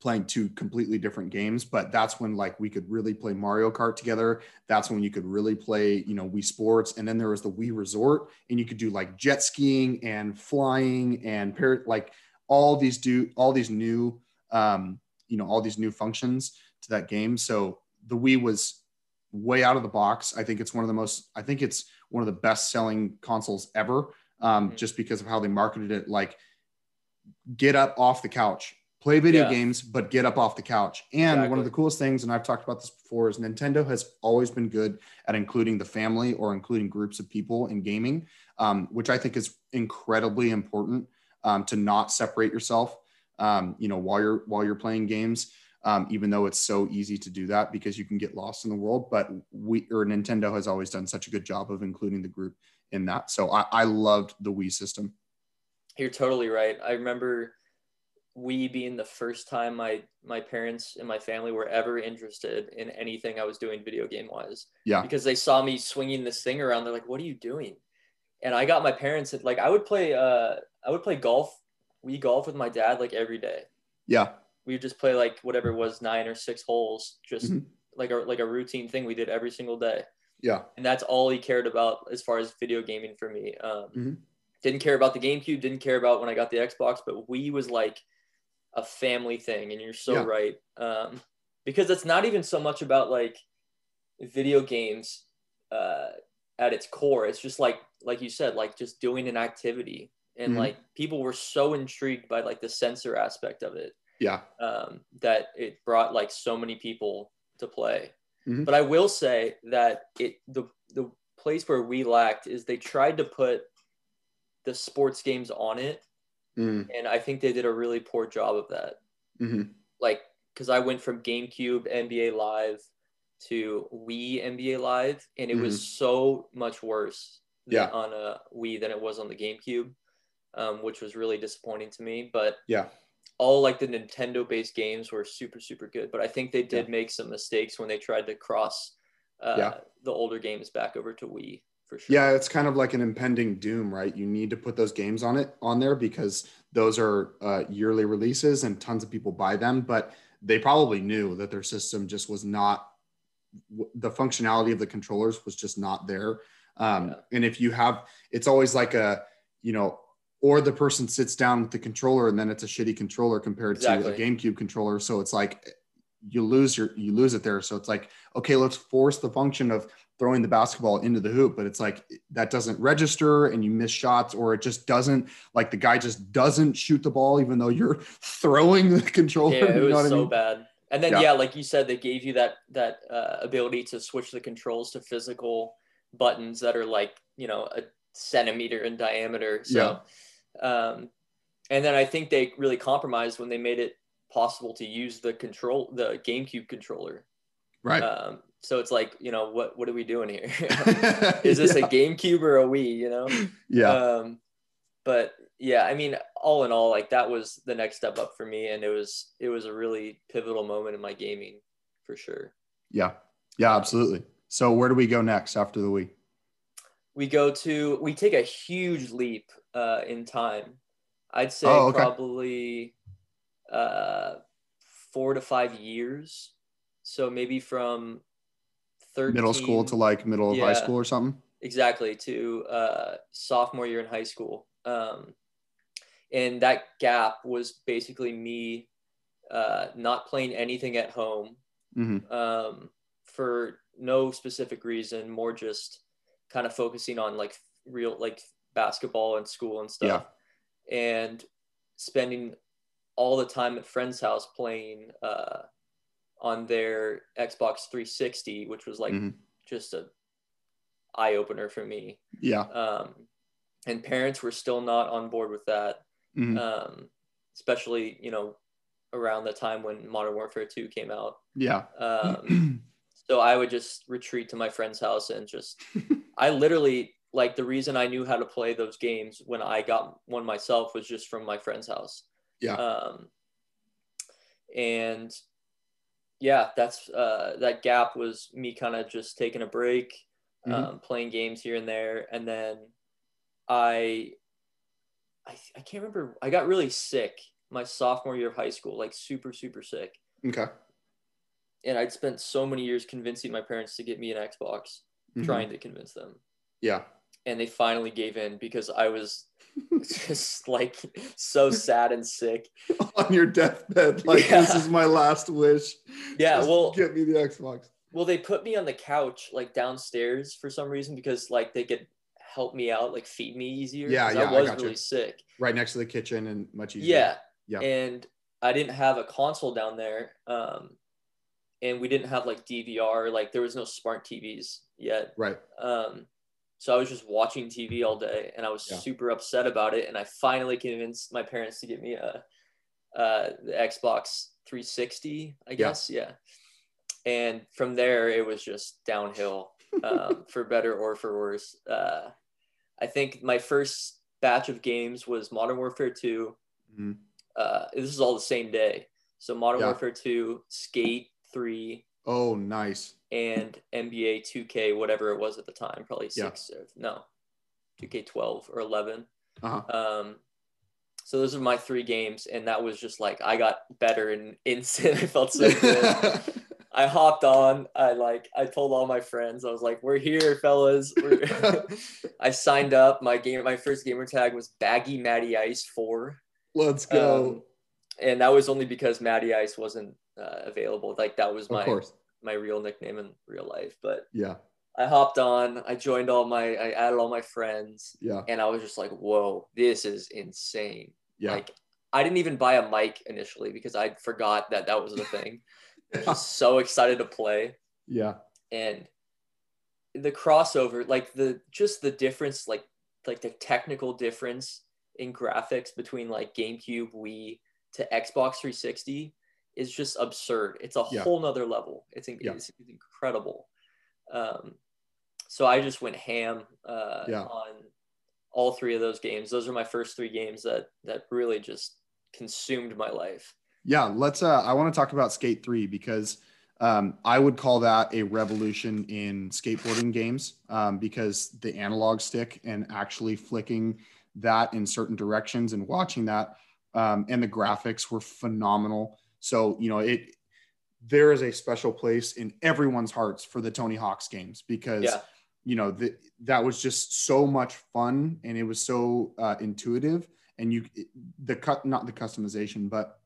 playing two completely different games, but that's when like we could really play Mario Kart together. That's when you could really play you know Wii Sports, and then there was the Wii Resort, and you could do like jet skiing and flying and par- like all these do all these new um, you know all these new functions to that game. So the Wii was way out of the box. I think it's one of the most, I think it's one of the best selling consoles ever, um, Mhm. just because of how they marketed it. Like, get up off the couch, play video Yeah. games, but get up off the couch. And one of the coolest things, and I've talked about this before, is Nintendo has always been good at including the family or including groups of people in gaming, um, which I think is incredibly important um, to not separate yourself. Um, you know, while you're while you're playing games, um, even though it's so easy to do that because you can get lost in the world. But we or Nintendo has always done such a good job of including the group in that. So I, I loved the Wii system. You're totally right. I remember Wii being the first time my my parents and my family were ever interested in anything I was doing video game wise. Yeah. Because they saw me swinging this thing around. They're like, "What are you doing?" And I got my parents like I would play uh I would play golf, Wii golf with my dad like every day. Yeah. We would just play like whatever it was nine or six holes, just Mhm. like a like a routine thing we did every single day. Yeah. And that's all he cared about as far as video gaming for me. Um, Mhm. Didn't care about the GameCube. Didn't care about when I got the Xbox. But Wii was like a family thing, and you're so Yeah. right. Um, because it's not even so much about like video games uh, at its core. It's just like like you said, like just doing an activity, and Mhm. like people were so intrigued by like the sensor aspect of it Yeah. um, that it brought like so many people to play. Mhm. But I will say that it the the place where we lacked is they tried to put the sports games on it, Mm. and I think they did a really poor job of that. hmm Like, because I went from GameCube NBA Live to Wii NBA Live, and it was so much worse Mm-hmm. Yeah. on a Wii than it was on the GameCube, um, which was really disappointing to me. But Yeah. all like the Nintendo based games were super super good, but I think they did make some mistakes when they tried to cross uh, Yeah. the older games back over to Wii for sure. Yeah, it's kind of like an impending doom, right? You need to put those games on it on there because those are uh, yearly releases and tons of people buy them. But they probably knew that their system just was not the functionality of the controllers was just not there. Um, Yeah. And if you have, it's always like a, you know, or the person sits down with the controller and then it's a shitty controller compared to a GameCube controller. So it's like you lose your you lose it there. So it's like okay, let's force the function of throwing the basketball into the hoop, but it's like that doesn't register and you miss shots, or it just doesn't like the guy just doesn't shoot the ball even though you're [laughs] throwing the controller. Yeah, it you know was what I so mean? bad. And then Yeah. yeah. like you said, they gave you that that uh, ability to switch the controls to physical buttons that are like you know a centimeter in diameter. So, um, and then I think they really compromised when they made it possible to use the control the GameCube controller. Right. Um, so it's like you know what what are we doing here? [laughs] [laughs] Is this a GameCube or a Wii? You know. yeah. Um, but yeah, I mean, all in all, like that was the next step up for me, and it was it was a really pivotal moment in my gaming for sure. yeah. Yeah. Absolutely. So where do we go next after the Wii? We go to we take a huge leap uh, in time. I'd say Oh, okay. probably uh, four to five years. So maybe from 13, Middle school to like middle of high school or something? exactly to uh, sophomore year in high school. Um, and that gap was basically me uh, not playing anything at home. Hmm um, for no specific reason more just kind of focusing on like real like basketball and school and stuff. And spending all the time at friends house playing uh, on their xbox 360 which was like Mhm. just a eye opener for me. Yeah. Um, and parents were still not on board with that, Mhm. um, especially you know around the time when Modern Warfare 2 came out. yeah. Um, [clears throat] so I would just retreat to my friend's house and just [laughs] I literally like the reason I knew how to play those games when I got one myself was just from my friend's house. Yeah. Um, and yeah, that's uh, that gap was me kind of just taking a break, Mhm. um, playing games here and there, and then I, I, I can't remember. I got really sick my sophomore year of high school, like super super sick, okay. and I'd spent so many years convincing my parents to get me an Xbox, Mhm. trying to convince them, Yeah. And they finally gave in because I was [laughs] just like so sad and sick. [laughs] On your deathbed, like Yeah. this is my last wish. Yeah, Just well- get me the Xbox. Well, they put me on the couch like downstairs for some reason because like they could help me out, like feed me easier. yeah, yeah, I I was gotcha. really sick. Right next to the kitchen and much easier. Yeah. Yeah. And I didn't have a console down there. Um, and we didn't have like DVR, like there was no smart TVs yet. Right. Um, so I was just watching TV all day and I was Yeah. super upset about it. And I finally convinced my parents to get me a, uh, the Xbox 360, I guess. Yeah. And from there, it was just downhill um, [laughs] for better or for worse. Uh, I think my first batch of games was Modern Warfare 2. Mhm. Uh, this is all the same day. So Modern Yeah. Warfare 2, Skate 3, Oh, nice. And NBA 2K, whatever it was at the time, probably Yeah. six, or, no, 2K12 or 11. Uh-huh. Um, so those are my three games, and that was just like I got better in [laughs] instant. I felt so [laughs] good. I hopped on. I like I told all my friends. I was like, "We're here, fellas." We're [laughs] I signed up. My game, my first gamer tag was Baggy Matty Ice Four. Let's go. Um, and that was only because Matty Ice wasn't uh, available. Like that was my my real nickname in real life. But yeah, I hopped on. I joined all my. I added all my friends. Yeah, and I was just like, "Whoa, this is insane!" Yeah, like I didn't even buy a mic initially because I forgot that that was the [laughs] thing. just so excited to play. Yeah, and the crossover, like the just the difference, like like the technical difference in graphics between like GameCube, Wii to Xbox 360 is just absurd. It's a yeah. whole nother level. It's, yeah. it's, incredible. Um, so I just went ham uh, yeah. on all three of those games. Those are my first three games that that really just consumed my life. Yeah, let's. Uh, I want to talk about Skate Three because um, I would call that a revolution in skateboarding games um, because the analog stick and actually flicking that in certain directions and watching that um, and the graphics were phenomenal. So you know it. There is a special place in everyone's hearts for the Tony Hawk's games because yeah. you know that that was just so much fun and it was so uh, intuitive and you the cut not the customization but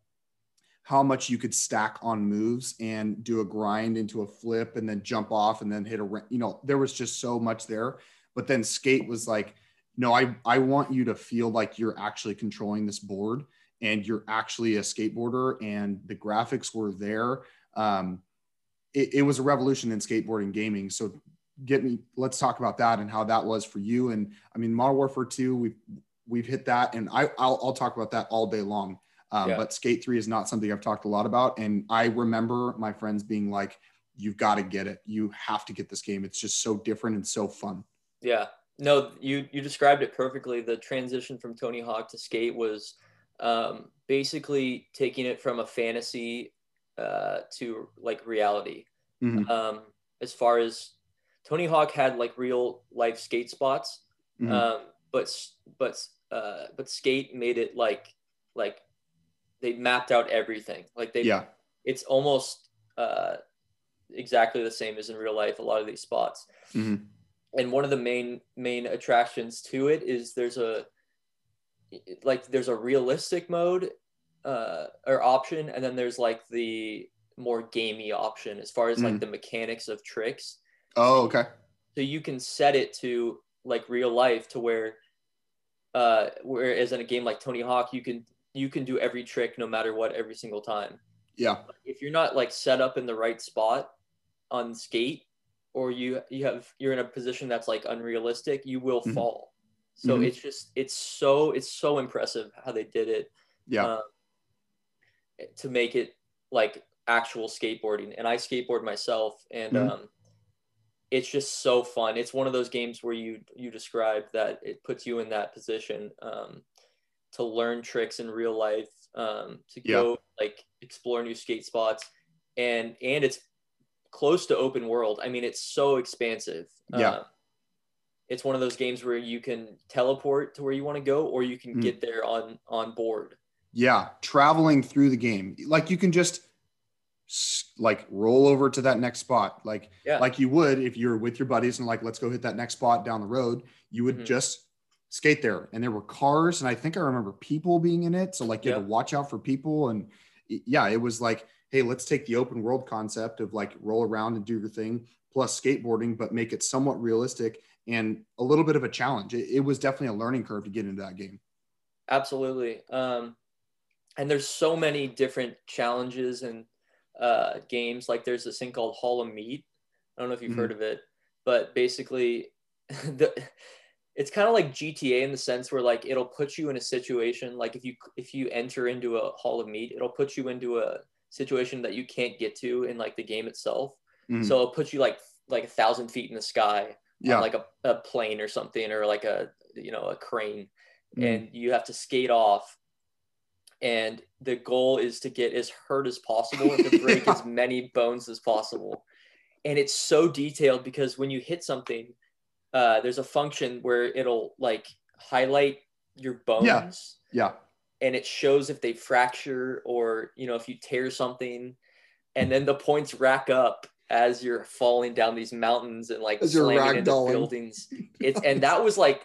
how much you could stack on moves and do a grind into a flip and then jump off and then hit a you know there was just so much there but then skate was like no i i want you to feel like you're actually controlling this board and you're actually a skateboarder and the graphics were there um, it, it was a revolution in skateboarding gaming. So get me let's talk about that and how that was for you. And i mean modern warfare 2 we've we've hit that and I, I'll, I'll talk about that all day long. Um, yeah. but skate 3 is not something i've talked a lot about. And i remember my friends being like you've got to get it. You have to get this game. It's just so different and so fun. Yeah. No you you described it perfectly. The transition from tony hawk to skate was um, basically taking it from a fantasy uh, to like reality. Mm-hmm. Um, as far as Tony Hawk had like real life skate spots, mm-hmm. um, but but uh, but skate made it like like they mapped out everything. Like they yeah, it's almost uh, exactly the same as in real life. A lot of these spots. Mm-hmm. And one of the main main attractions to it is there's a like there's a realistic mode uh, or option, and then there's like the more gamey option as far as mm. like the mechanics of tricks. Oh, okay. So you can set it to like real life to where, uh, whereas in a game like Tony Hawk, you can you can do every trick no matter what every single time. Yeah. If you're not like set up in the right spot on skate, or you you have you're in a position that's like unrealistic, you will mm-hmm. fall. So mm-hmm. it's just it's so it's so impressive how they did it. Yeah. Um, to make it like actual skateboarding, and I skateboard myself, and mm-hmm. um, it's just so fun. It's one of those games where you you describe that it puts you in that position um, to learn tricks in real life, um, to go yeah. like explore new skate spots, and and it's close to open world. I mean, it's so expansive. Yeah. Uh, it's one of those games where you can teleport to where you want to go or you can mm. get there on on board. Yeah traveling through the game. Like you can just like roll over to that next spot. Like yeah. like you would if you're with your buddies and like let's go hit that next spot down the road you would mm-hmm. just skate there. And there were cars and i think i remember people being in it so like you had to watch out for people. And yeah it was like hey let's take the open world concept of like roll around and do your thing plus skateboarding but make it somewhat realistic and a little bit of a challenge. It, it was definitely a learning curve to get into that game. Absolutely. Um, and there's so many different challenges and uh, games. Like there's this thing called Hall of Meat. I don't know if you've mm-hmm. heard of it, but basically, [laughs] the it's kind of like GTA in the sense where like it'll put you in a situation like if you if you enter into a Hall of Meat, it'll put you into a situation that you can't get to in like the game itself. Mm-hmm. So it'll put you like like a thousand feet in the sky yeah. like a, a plane or something or like a you know a crane mm. and you have to skate off and the goal is to get as hurt as possible and to break yeah. [laughs] as many bones as possible and it's so detailed because when you hit something uh, there's a function where it'll like highlight your bones yeah. yeah and it shows if they fracture or you know if you tear something and then the points rack up as you're falling down these mountains and like As slamming into buildings. [laughs] It's and that was like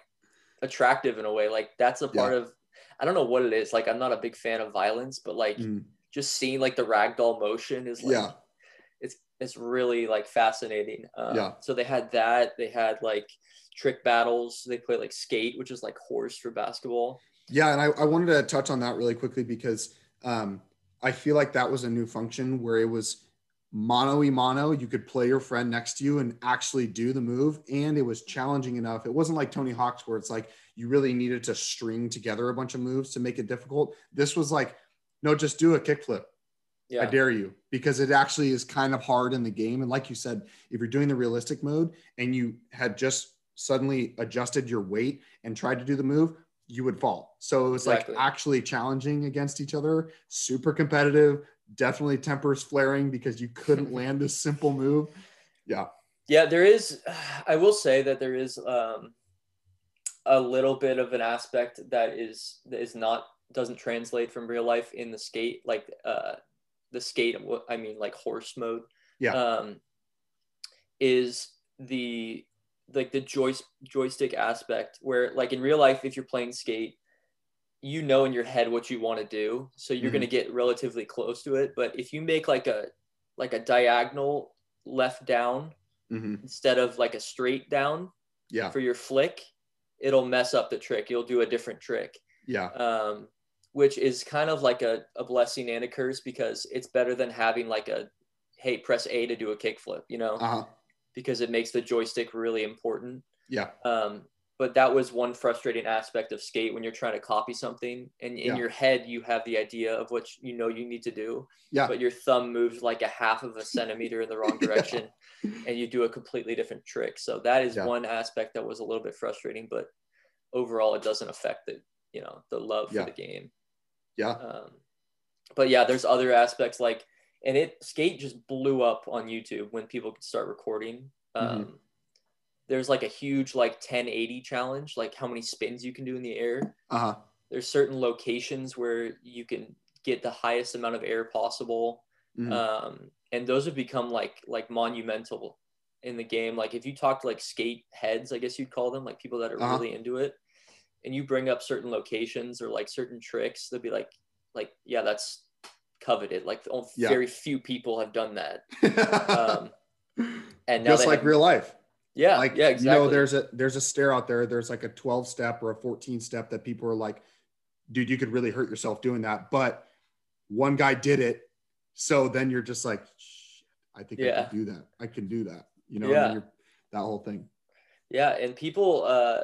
attractive in a way. Like that's a part of I don't know what it is. Like I'm not a big fan of violence, but like Mm, just seeing like the ragdoll motion is like yeah. it's it's really like fascinating. Um, Yeah. So they had that. They had like trick battles. They played like skate, which is like horse for basketball. Yeah, and I, I wanted to touch on that really quickly because um, I feel like that was a new function where it was mono e mono. You could play your friend next to you and actually do the move, and it was challenging enough. It wasn't like Tony Hawk's where it's like you really needed to string together a bunch of moves to make it difficult. This was like, no, just do a kickflip. Yeah. I dare you because it actually is kind of hard in the game. And like you said, if you're doing the realistic mode and you had just suddenly adjusted your weight and tried to do the move, you would fall. So it was Exactly. like actually challenging against each other, super competitive, definitely tempers flaring because you couldn't [laughs] land this simple move. Yeah. Yeah, there is. [sighs] I will say that there is um, a little bit of an aspect that is that is not doesn't translate from real life in the skate, like uh, the skate. I mean, like horse mode. Yeah. Um, is the like the joy, joystick aspect where like in real life, if you're playing skate, you know in your head what you want to do, so you're Mhm. gonna get relatively close to it. But if you make like a like a diagonal left down Mhm. instead of like a straight down Yeah. for your flick, it'll mess up the trick. You'll do a different trick, Yeah. um, which is kind of like a, a blessing and a curse because it's better than having like a, hey, press A to do a kickflip, you know, Uh huh. because it makes the joystick really important. Yeah. Um, but that was one frustrating aspect of skate when you're trying to copy something and in Yeah. your head you have the idea of what you know you need to do Yeah. but your thumb moves like a half of a centimeter in the wrong [laughs] direction and you do a completely different trick. So that is Yeah. one aspect that was a little bit frustrating, but overall it doesn't affect the you know the love Yeah. for the game. Yeah. Um, but yeah, there's other aspects like and it skate just blew up on YouTube when people could start recording. Um, Mhm. There's like a huge like 1080 challenge, like how many spins you can do in the air. Uh huh. There's certain locations where you can get the highest amount of air possible Mhm. um, and those have become like like monumental in the game. Like if you talk to like skate heads, I guess you'd call them, like people that are Uh-huh. really into it, and you bring up certain locations or like certain tricks, they'll be like, like yeah, that's coveted. Like only Yeah. very few people have done that. [laughs] Um, and now Just like have- real life. Yeah, like yeah, exactly. you know there's a there's a stair out there there's like a 12 step or a 14 step that people are like dude you could really hurt yourself doing that but one guy did it so then you're just like i think i can do that i can do that you know Yeah. that whole thing Yeah, and people uh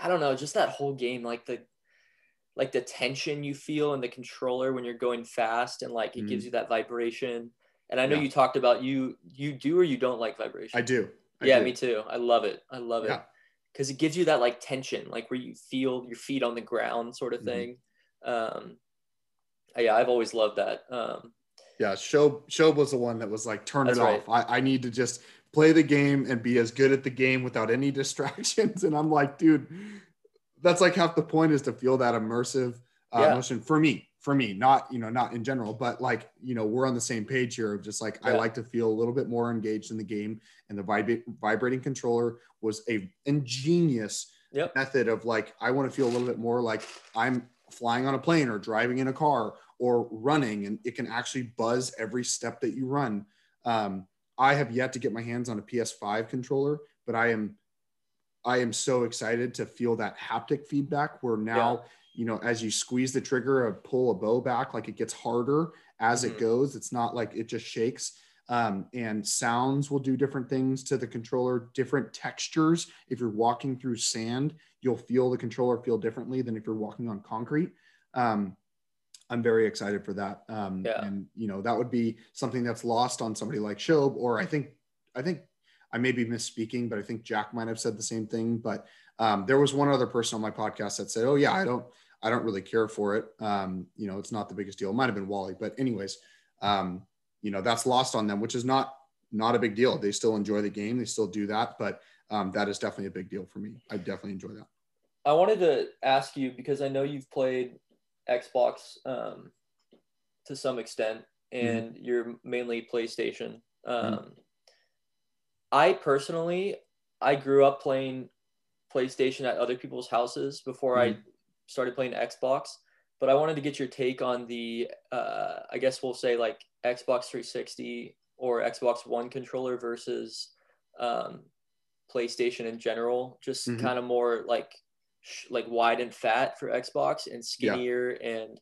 I don't know, just that whole game like the like the tension you feel in the controller when you're going fast and like it gives you that vibration. And I know Mm-hmm. Yeah. you talked about you you do or you don't like vibration. i do I yeah, do. me too. I love it. I love it. Yeah. Cuz it gives you that like tension, like where you feel your feet on the ground sort of Mhm. thing. Um yeah, I've always loved that. Um yeah show show was the one that was like turn it right. off I, I need to just play the game and be as good at the game without any [laughs] distractions and i'm like dude that's like half the point is to feel that immersive uh, Yeah. emotion for me for me not you know not in general but like you know we're on the same page here of just like i like to feel a little bit more engaged in the game and the vib- vibrating controller was a ingenious Yep. method of like i want to feel a little bit more like i'm flying on a plane or driving in a car or running and it can actually buzz every step that you run. Um, i have yet to get my hands on a ps5 controller but i am i am so excited to feel that haptic feedback where now you know as you squeeze the trigger or pull a bow back like it gets harder as it Mhm. goes. It's not like it just shakes. Um, and sounds will do different things to the controller different textures. If you're walking through sand you'll feel the controller feel differently than if you're walking on concrete. Um, i'm very excited for that. Um, Yeah. and you know that would be something that's lost on somebody like shob or i think i think i may be misspeaking but i think jack might have said the same thing. But um, there was one other person on my podcast that said oh yeah i don't i don't really care for it um, you know it's not the biggest deal it might have been wally but anyways um, you know that's lost on them which is not not a big deal they still enjoy the game they still do that but um, that is definitely a big deal for me i definitely enjoy that I wanted to ask you because I know you've played Xbox um, to some extent. and mm-hmm. you're mainly PlayStation. Um, mm-hmm. I personally, I grew up playing PlayStation at other people's houses before mm-hmm. I started playing Xbox. But I wanted to get your take on the, uh, I guess we'll say like Xbox 360 or Xbox One controller versus um, PlayStation in general. Just mm-hmm. kind of more like like wide and fat for Xbox and skinnier yeah. and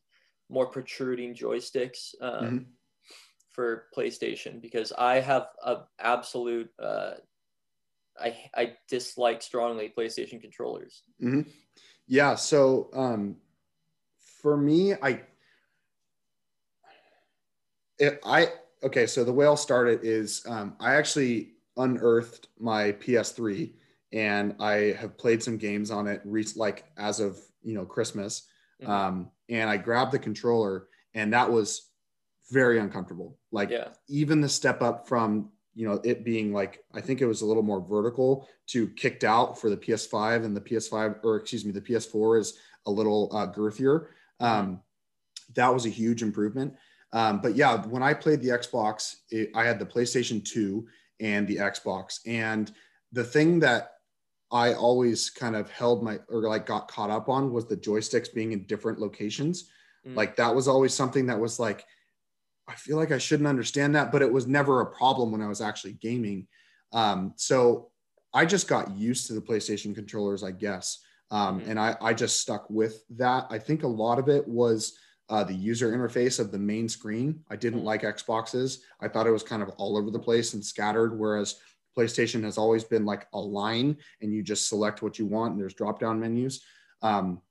more protruding joysticks um, mm-hmm. for PlayStation because I have a absolute uh, I I dislike strongly PlayStation controllers. Mm-hmm. Yeah, so um, for me, I it, I okay. So the way I'll start it is um, I actually unearthed my PS3 and I have played some games on it, re- like as of you know Christmas. Mm-hmm. Um, and I grabbed the controller, and that was very uncomfortable. Like yeah. even the step up from you know it being like I think it was a little more vertical to kicked out for the PS5, and the PS5 or excuse me, the PS4 is a little uh, girthier. Um, that was a huge improvement. Um, but yeah, when I played the Xbox, it, I had the PlayStation 2 and the Xbox, and the thing that I always kind of held my or like got caught up on was the joysticks being in different locations. Mm. Like that was always something that was like, I feel like I shouldn't understand that, but it was never a problem when I was actually gaming. Um, so I just got used to the PlayStation controllers, I guess. Um, mm-hmm. And I, I just stuck with that. I think a lot of it was uh, the user interface of the main screen. I didn't mm. like Xboxes. I thought it was kind of all over the place and scattered, whereas PlayStation has always been like a line and you just select what you want and there's drop down menus. Um,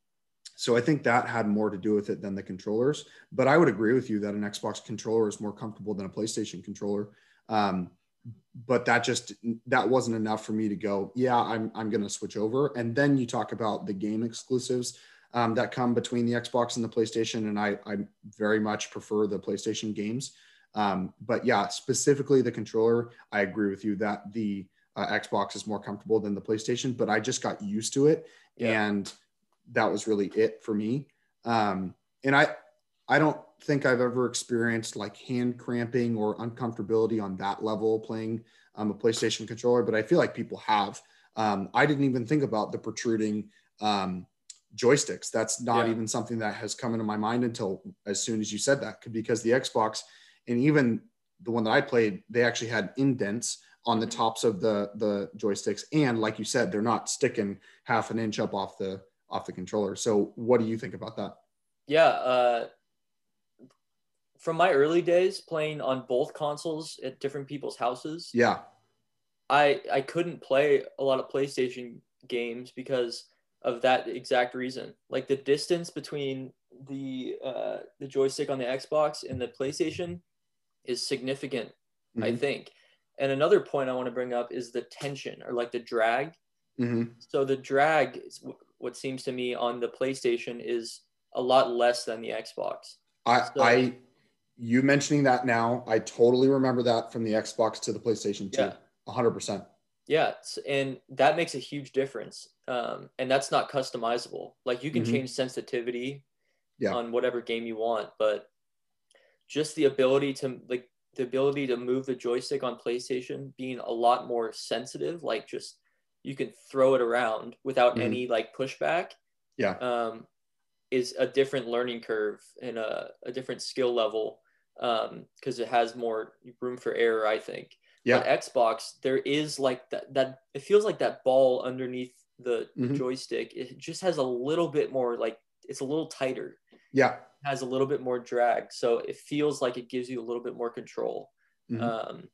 so I think that had more to do with it than the controllers. But I would agree with you that an Xbox controller is more comfortable than a PlayStation controller. Um, but that just that wasn't enough for me to go. Yeah, I'm I'm going to switch over. And then you talk about the game exclusives um, that come between the Xbox and the PlayStation, and I I very much prefer the PlayStation games. Um, but yeah, specifically the controller, I agree with you that the uh, Xbox is more comfortable than the PlayStation, but I just got used to it. Yeah. And that was really it for me. Um, and I, I don't think I've ever experienced like hand cramping or uncomfortability on that level playing um, a PlayStation controller, but I feel like people have. Um, I didn't even think about the protruding um, joysticks. That's not yeah. even something that has come into my mind until as soon as you said that, because the Xbox and even the one that I played, they actually had indents on the tops of the the joysticks, and like you said, they're not sticking half an inch up off the off the controller. So, what do you think about that? Yeah, uh, from my early days playing on both consoles at different people's houses. Yeah, I I couldn't play a lot of PlayStation games because of that exact reason. Like the distance between the uh, the joystick on the Xbox and the PlayStation is significant, mm-hmm. I think. And another point I want to bring up is the tension or like the drag. Mm-hmm. So the drag, what seems to me on the PlayStation is a lot less than the Xbox. I, so, I, you mentioning that now, I totally remember that from the Xbox to the PlayStation 2. Yeah. 100%. Yeah, and that makes a huge difference. Um, and that's not customizable. Like you can mm-hmm. change sensitivity yeah. on whatever game you want, but just the ability to like the ability to move the joystick on PlayStation being a lot more sensitive, like just you can throw it around without mm-hmm. any like pushback. Yeah. Um, is a different learning curve and a, a different skill level because um, it has more room for error, I think. Yeah. But Xbox, there is like that that it feels like that ball underneath the, mm-hmm. joystick. It just has a little bit more like it's a little tighter. Yeah has a little bit more drag, so it feels like it gives you a little bit more control. Mm-hmm. Um,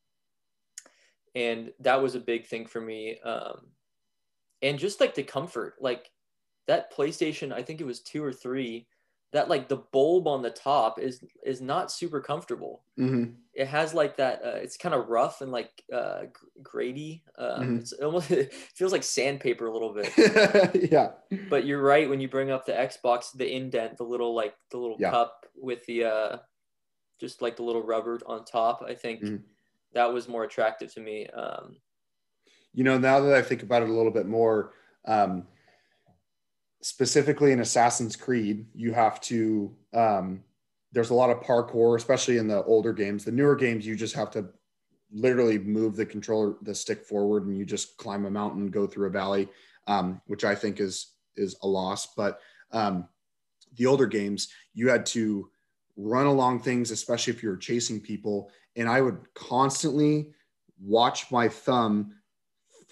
and that was a big thing for me. Um, and just like the comfort, like that PlayStation, I think it was two or three that like the bulb on the top is is not super comfortable. Mm-hmm. It has like that. Uh, it's kind of rough and like uh, grady. Um, mm-hmm. It's almost [laughs] it feels like sandpaper a little bit. [laughs] yeah. But you're right when you bring up the Xbox, the indent, the little like the little yeah. cup with the uh, just like the little rubber on top. I think mm-hmm. that was more attractive to me. Um, you know, now that I think about it a little bit more. Um, specifically in Assassin's Creed, you have to um, there's a lot of parkour, especially in the older games. The newer games, you just have to literally move the controller, the stick forward, and you just climb a mountain, go through a valley, um, which I think is is a loss. But um, the older games, you had to run along things, especially if you're chasing people, and I would constantly watch my thumb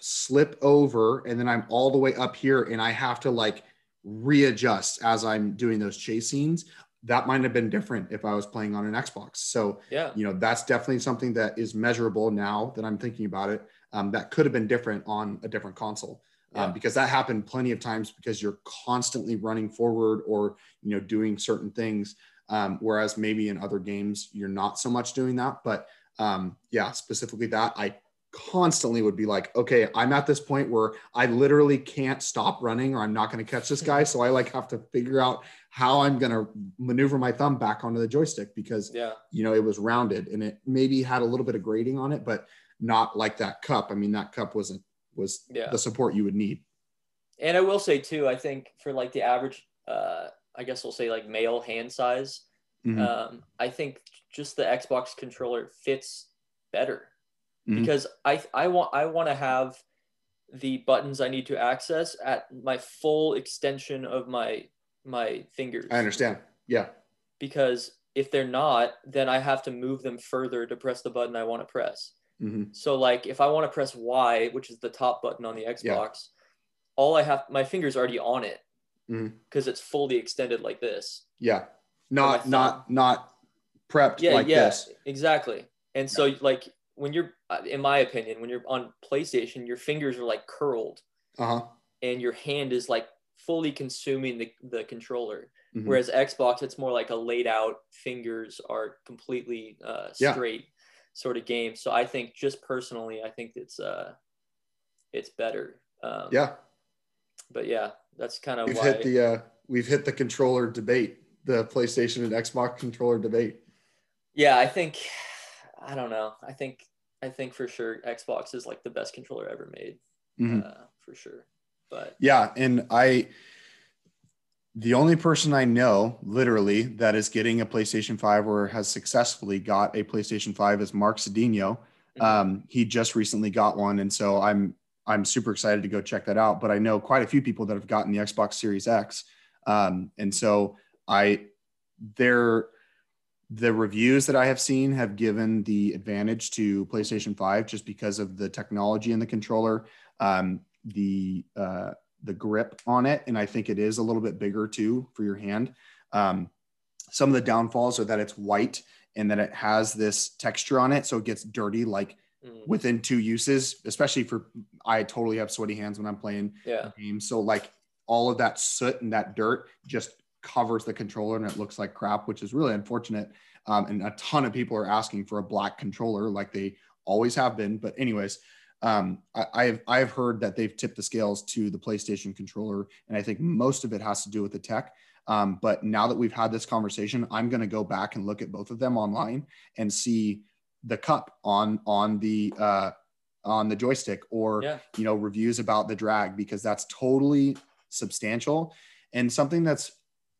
slip over, and then I'm all the way up here, and I have to like readjust as I'm doing those chase scenes that might have been different if I was playing on an Xbox. So, yeah, you know, that's definitely something that is measurable now that I'm thinking about it. Um, that could have been different on a different console um, because that happened plenty of times because you're constantly running forward or, you know, doing certain things. Um, whereas maybe in other games, you're not so much doing that. But um, yeah, specifically that I constantly would be like, okay, I'm at this point where I literally can't stop running or I'm not going to catch this guy. [laughs] So I like have to figure out how I'm going to maneuver my thumb back onto the joystick because, yeah, you know, it was rounded and it maybe had a little bit of grading on it, but not like that cup. I mean, that cup wasn't, was yeah. the support you would need. And I will say too, I think for like the average, uh, I guess we'll say like male hand size, mm-hmm. um, I think just the Xbox controller fits better mm-hmm. because I I want I want to have the buttons I need to access at my full extension of my my fingers. I understand. Yeah. Because if they're not, then I have to move them further to press the button I want to press. Mm-hmm. So like if I want to press Y, which is the top button on the Xbox, yeah. all I have my fingers already on it because mm-hmm. it's fully extended like this. Yeah. Not not not prepped yeah, like yeah, this. Exactly. And yeah. so like when you're uh, in my opinion, when you're on PlayStation, your fingers are like curled. Uh-huh. And your hand is like fully consuming the, the controller. Mm-hmm. Whereas Xbox, it's more like a laid out fingers are completely uh, straight yeah. sort of game. So I think just personally, I think it's uh, it's better. Um, yeah. But yeah, that's kind of we've why hit the uh, we've hit the controller debate, the PlayStation and Xbox controller debate. Yeah, I think [sighs] I don't know. I think I think for sure Xbox is like the best controller ever made, mm-hmm. uh, for sure. But yeah, and I, the only person I know literally that is getting a PlayStation 5 or has successfully got a PlayStation 5 is Mark Cedeno. Mm-hmm. Um, he just recently got one, and so I'm I'm super excited to go check that out. But I know quite a few people that have gotten the Xbox Series X, um, and so I they're the reviews that I have seen have given the advantage to PlayStation 5 just because of the technology in the controller, um, the uh, the grip on it, and I think it is a little bit bigger too for your hand. Um, some of the downfalls are that it's white and that it has this texture on it, so it gets dirty like mm. within two uses. Especially for I totally have sweaty hands when I'm playing yeah. games, so like all of that soot and that dirt just covers the controller and it looks like crap, which is really unfortunate. Um, and a ton of people are asking for a black controller, like they always have been. But anyways, um, I, have I've heard that they've tipped the scales to the PlayStation controller, and I think most of it has to do with the tech. Um, but now that we've had this conversation, I'm going to go back and look at both of them online and see the cup on on the uh, on the joystick or yeah. you know reviews about the drag because that's totally substantial and something that's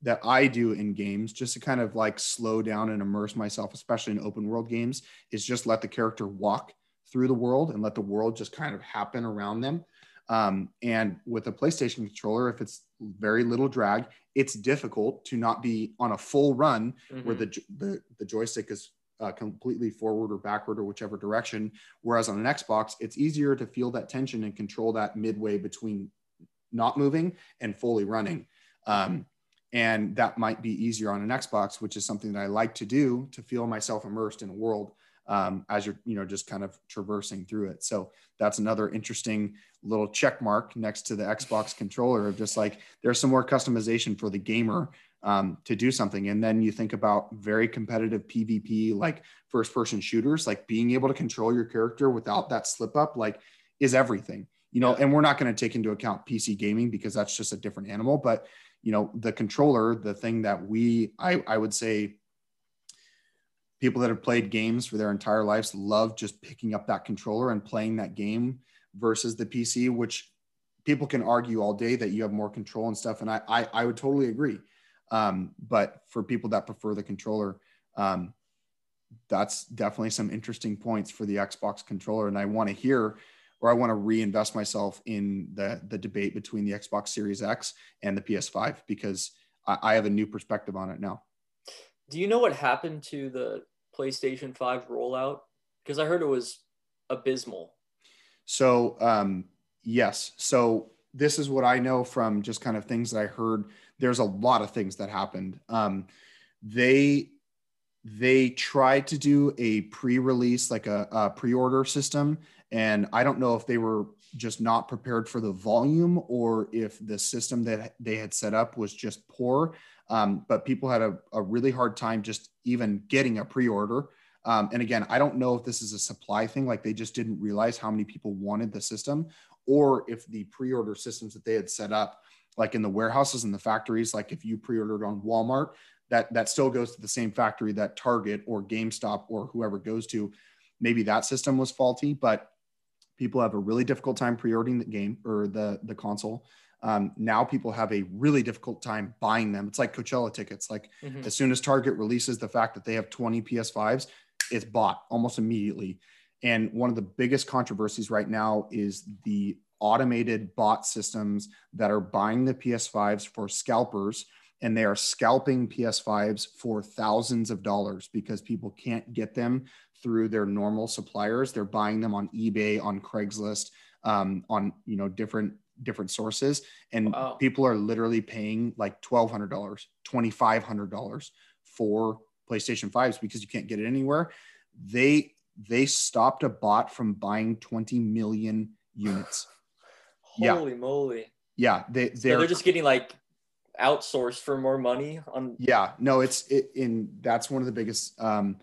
that I do in games just to kind of like slow down and immerse myself, especially in open world games, is just let the character walk through the world and let the world just kind of happen around them. Um, and with a PlayStation controller, if it's very little drag, it's difficult to not be on a full run mm-hmm. where the, the, the joystick is uh, completely forward or backward or whichever direction. Whereas on an Xbox, it's easier to feel that tension and control that midway between not moving and fully running. Um, and that might be easier on an xbox which is something that i like to do to feel myself immersed in a world um, as you're you know just kind of traversing through it. So that's another interesting little check mark next to the xbox controller of just like there's some more customization for the gamer um, to do something. And then you think about very competitive pvp like first person shooters like being able to control your character without that slip up like is everything you know? And we're not going to take into account pc gaming because that's just a different animal but you know the controller the thing that we i i would say people that have played games for their entire lives love just picking up that controller and playing that game versus the pc which people can argue all day that you have more control and stuff and i i, I would totally agree Um, but for people that prefer the controller, um, that's definitely some interesting points for the Xbox controller. And I want to hear, or I want to reinvest myself in the the debate between the Xbox Series X and the PS5 because I, I have a new perspective on it now. Do you know what happened to the PlayStation 5 rollout? Because I heard it was abysmal. So um, yes, so this is what I know from just kind of things that I heard. There's a lot of things that happened. Um, they they tried to do a pre-release like a, a, pre-order system and i don't know if they were just not prepared for the volume or if the system that they had set up was just poor um, but people had a, a, really hard time just even getting a pre-order um, and again i don't know if this is a supply thing like they just didn't realize how many people wanted the system or if the pre-order systems that they had set up like in the warehouses and the factories like if you pre-ordered on walmart that that still goes to the same factory that Target or GameStop or whoever goes to. Maybe that system was faulty, but people have a really difficult time pre-ordering the game or the the console. Um, now people have a really difficult time buying them. It's like Coachella tickets. Like mm-hmm. as soon as Target releases the fact that they have 20 PS5s, it's bought almost immediately. And one of the biggest controversies right now is the automated bot systems that are buying the PS5s for scalpers and they are scalping PS5s for thousands of dollars because people can't get them through their normal suppliers. They're buying them on eBay, on Craigslist, um, on you know different different sources, and wow. people are literally paying like twelve hundred dollars, twenty five hundred dollars for PlayStation fives because you can't get it anywhere. They they stopped a bot from buying twenty million units. [sighs] Holy yeah. moly! Yeah, they they're, so they're just getting like outsourced for more money on yeah no it's it, in that's one of the biggest um,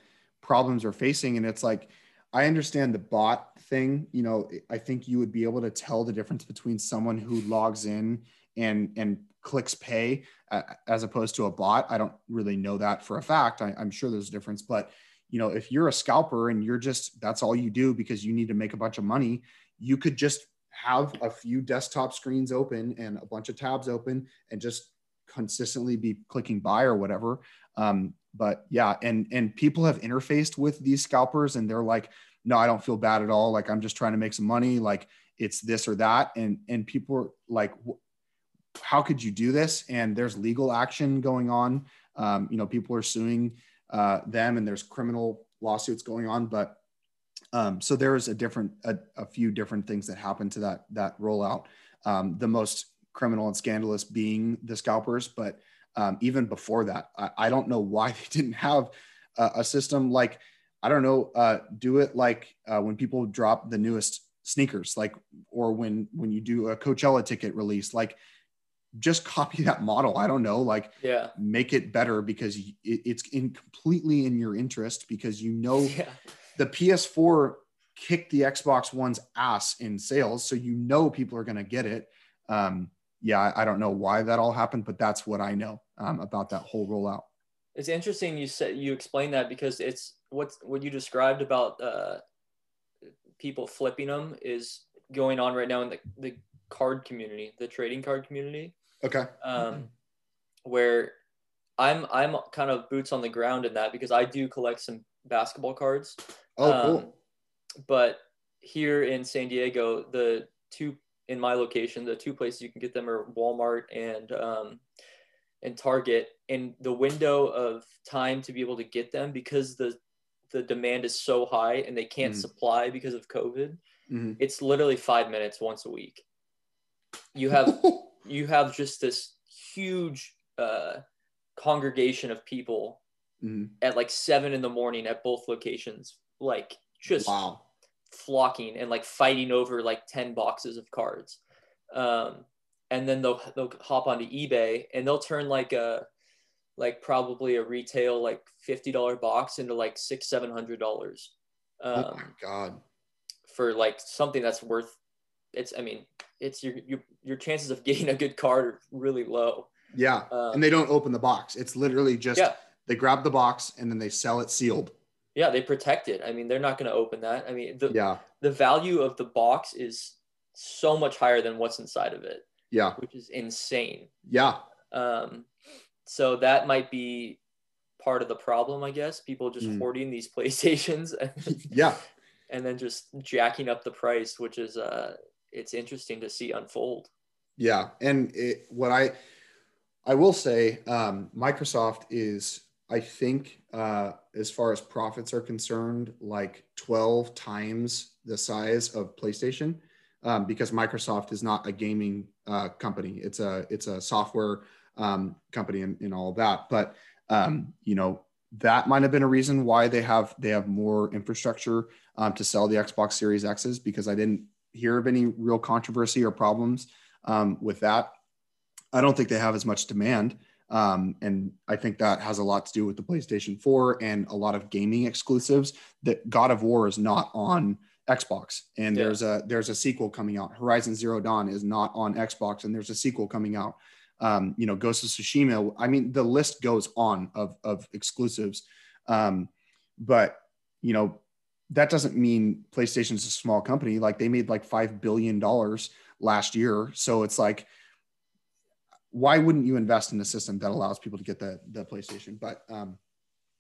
problems we're facing and it's like i understand the bot thing you know i think you would be able to tell the difference between someone who logs in and and clicks pay uh, as opposed to a bot i don't really know that for a fact I, i'm sure there's a difference but you know if you're a scalper and you're just that's all you do because you need to make a bunch of money you could just have a few desktop screens open and a bunch of tabs open and just consistently be clicking buy or whatever. Um, but yeah, and and people have interfaced with these scalpers and they're like, no, I don't feel bad at all. Like I'm just trying to make some money. Like it's this or that. And and people are like, how could you do this? And there's legal action going on. Um, you know, people are suing uh, them, and there's criminal lawsuits going on. But um, so there is a different, a, a, few different things that happen to that that rollout. Um, the most criminal and scandalous being the scalpers. But um, even before that, I, I, don't know why [laughs] they didn't have a, a system like, I don't know, uh, do it like uh, when people drop the newest sneakers, like, or when, when you do a Coachella ticket release, like just copy that model. I don't know, like yeah, make it better because it, it's in completely in your interest because you know [laughs] yeah. the PS4 kicked the Xbox One's ass in sales, so you know people are going to get it. Um, yeah, I, don't know why that all happened, but that's what I know um, about that whole rollout. It's interesting you said you explained that because it's what what you described about uh, people flipping them is going on right now in the, the card community, the trading card community. Okay. Um, where I'm I'm kind of boots on the ground in that because I do collect some basketball cards. Oh, um, cool. But here in San Diego, the two in my location, the two places you can get them are Walmart and um, and Target. And the window of time to be able to get them because the the demand is so high and they can't mm-hmm. supply because of COVID. Mm-hmm. It's literally five minutes once a week. You have [laughs] you have just this huge uh, congregation of people mm-hmm. at like seven in the morning at both locations, like just wow flocking and like fighting over like 10 boxes of cards. Um, and then they'll, they'll hop onto eBay and they'll turn like a, like probably a retail like $50 box into like six, $700. Um, oh my God. For like something that's worth it's, I mean, it's your, your, your chances of [laughs] getting a good card are really low. Yeah. Um, and they don't open the box. It's literally just, yeah. they grab the box and then they sell it sealed. Yeah, they protect it. I mean, they're not going to open that. I mean, the yeah. the value of the box is so much higher than what's inside of it. Yeah, which is insane. Yeah. Um, so that might be part of the problem, I guess. People just Mm. hoarding these [laughs] PlayStations and, [laughs] Yeah. and then just jacking up the price, which is uh it's interesting to see unfold. Yeah, and it, what I I will say, um, Microsoft is, I think, uh, as far as profits are concerned, like twelve times the size of PlayStation, um, because Microsoft is not a gaming uh, company; it's a it's a software um, company and, and all that. But um, you know, that might have been a reason why they have they have more infrastructure um, to sell the Xbox Series X's because I didn't hear of any real controversy or problems um, with that. I don't think they have as much demand. Um, and I think that has a lot to do with the PlayStation 4 and a lot of gaming exclusives that God of War is not on Xbox. And Yeah. there's a there's a sequel coming out. Horizon Zero Dawn is not on Xbox, and there's a sequel coming out. Um, you know, Ghost of Tsushima. I mean, the list goes on of of exclusives. Um, but you know, that doesn't mean PlayStation's a small company. Like they made like five billion dollars last year. So it's like, why wouldn't you invest in a system that allows people to get the the PlayStation? But um,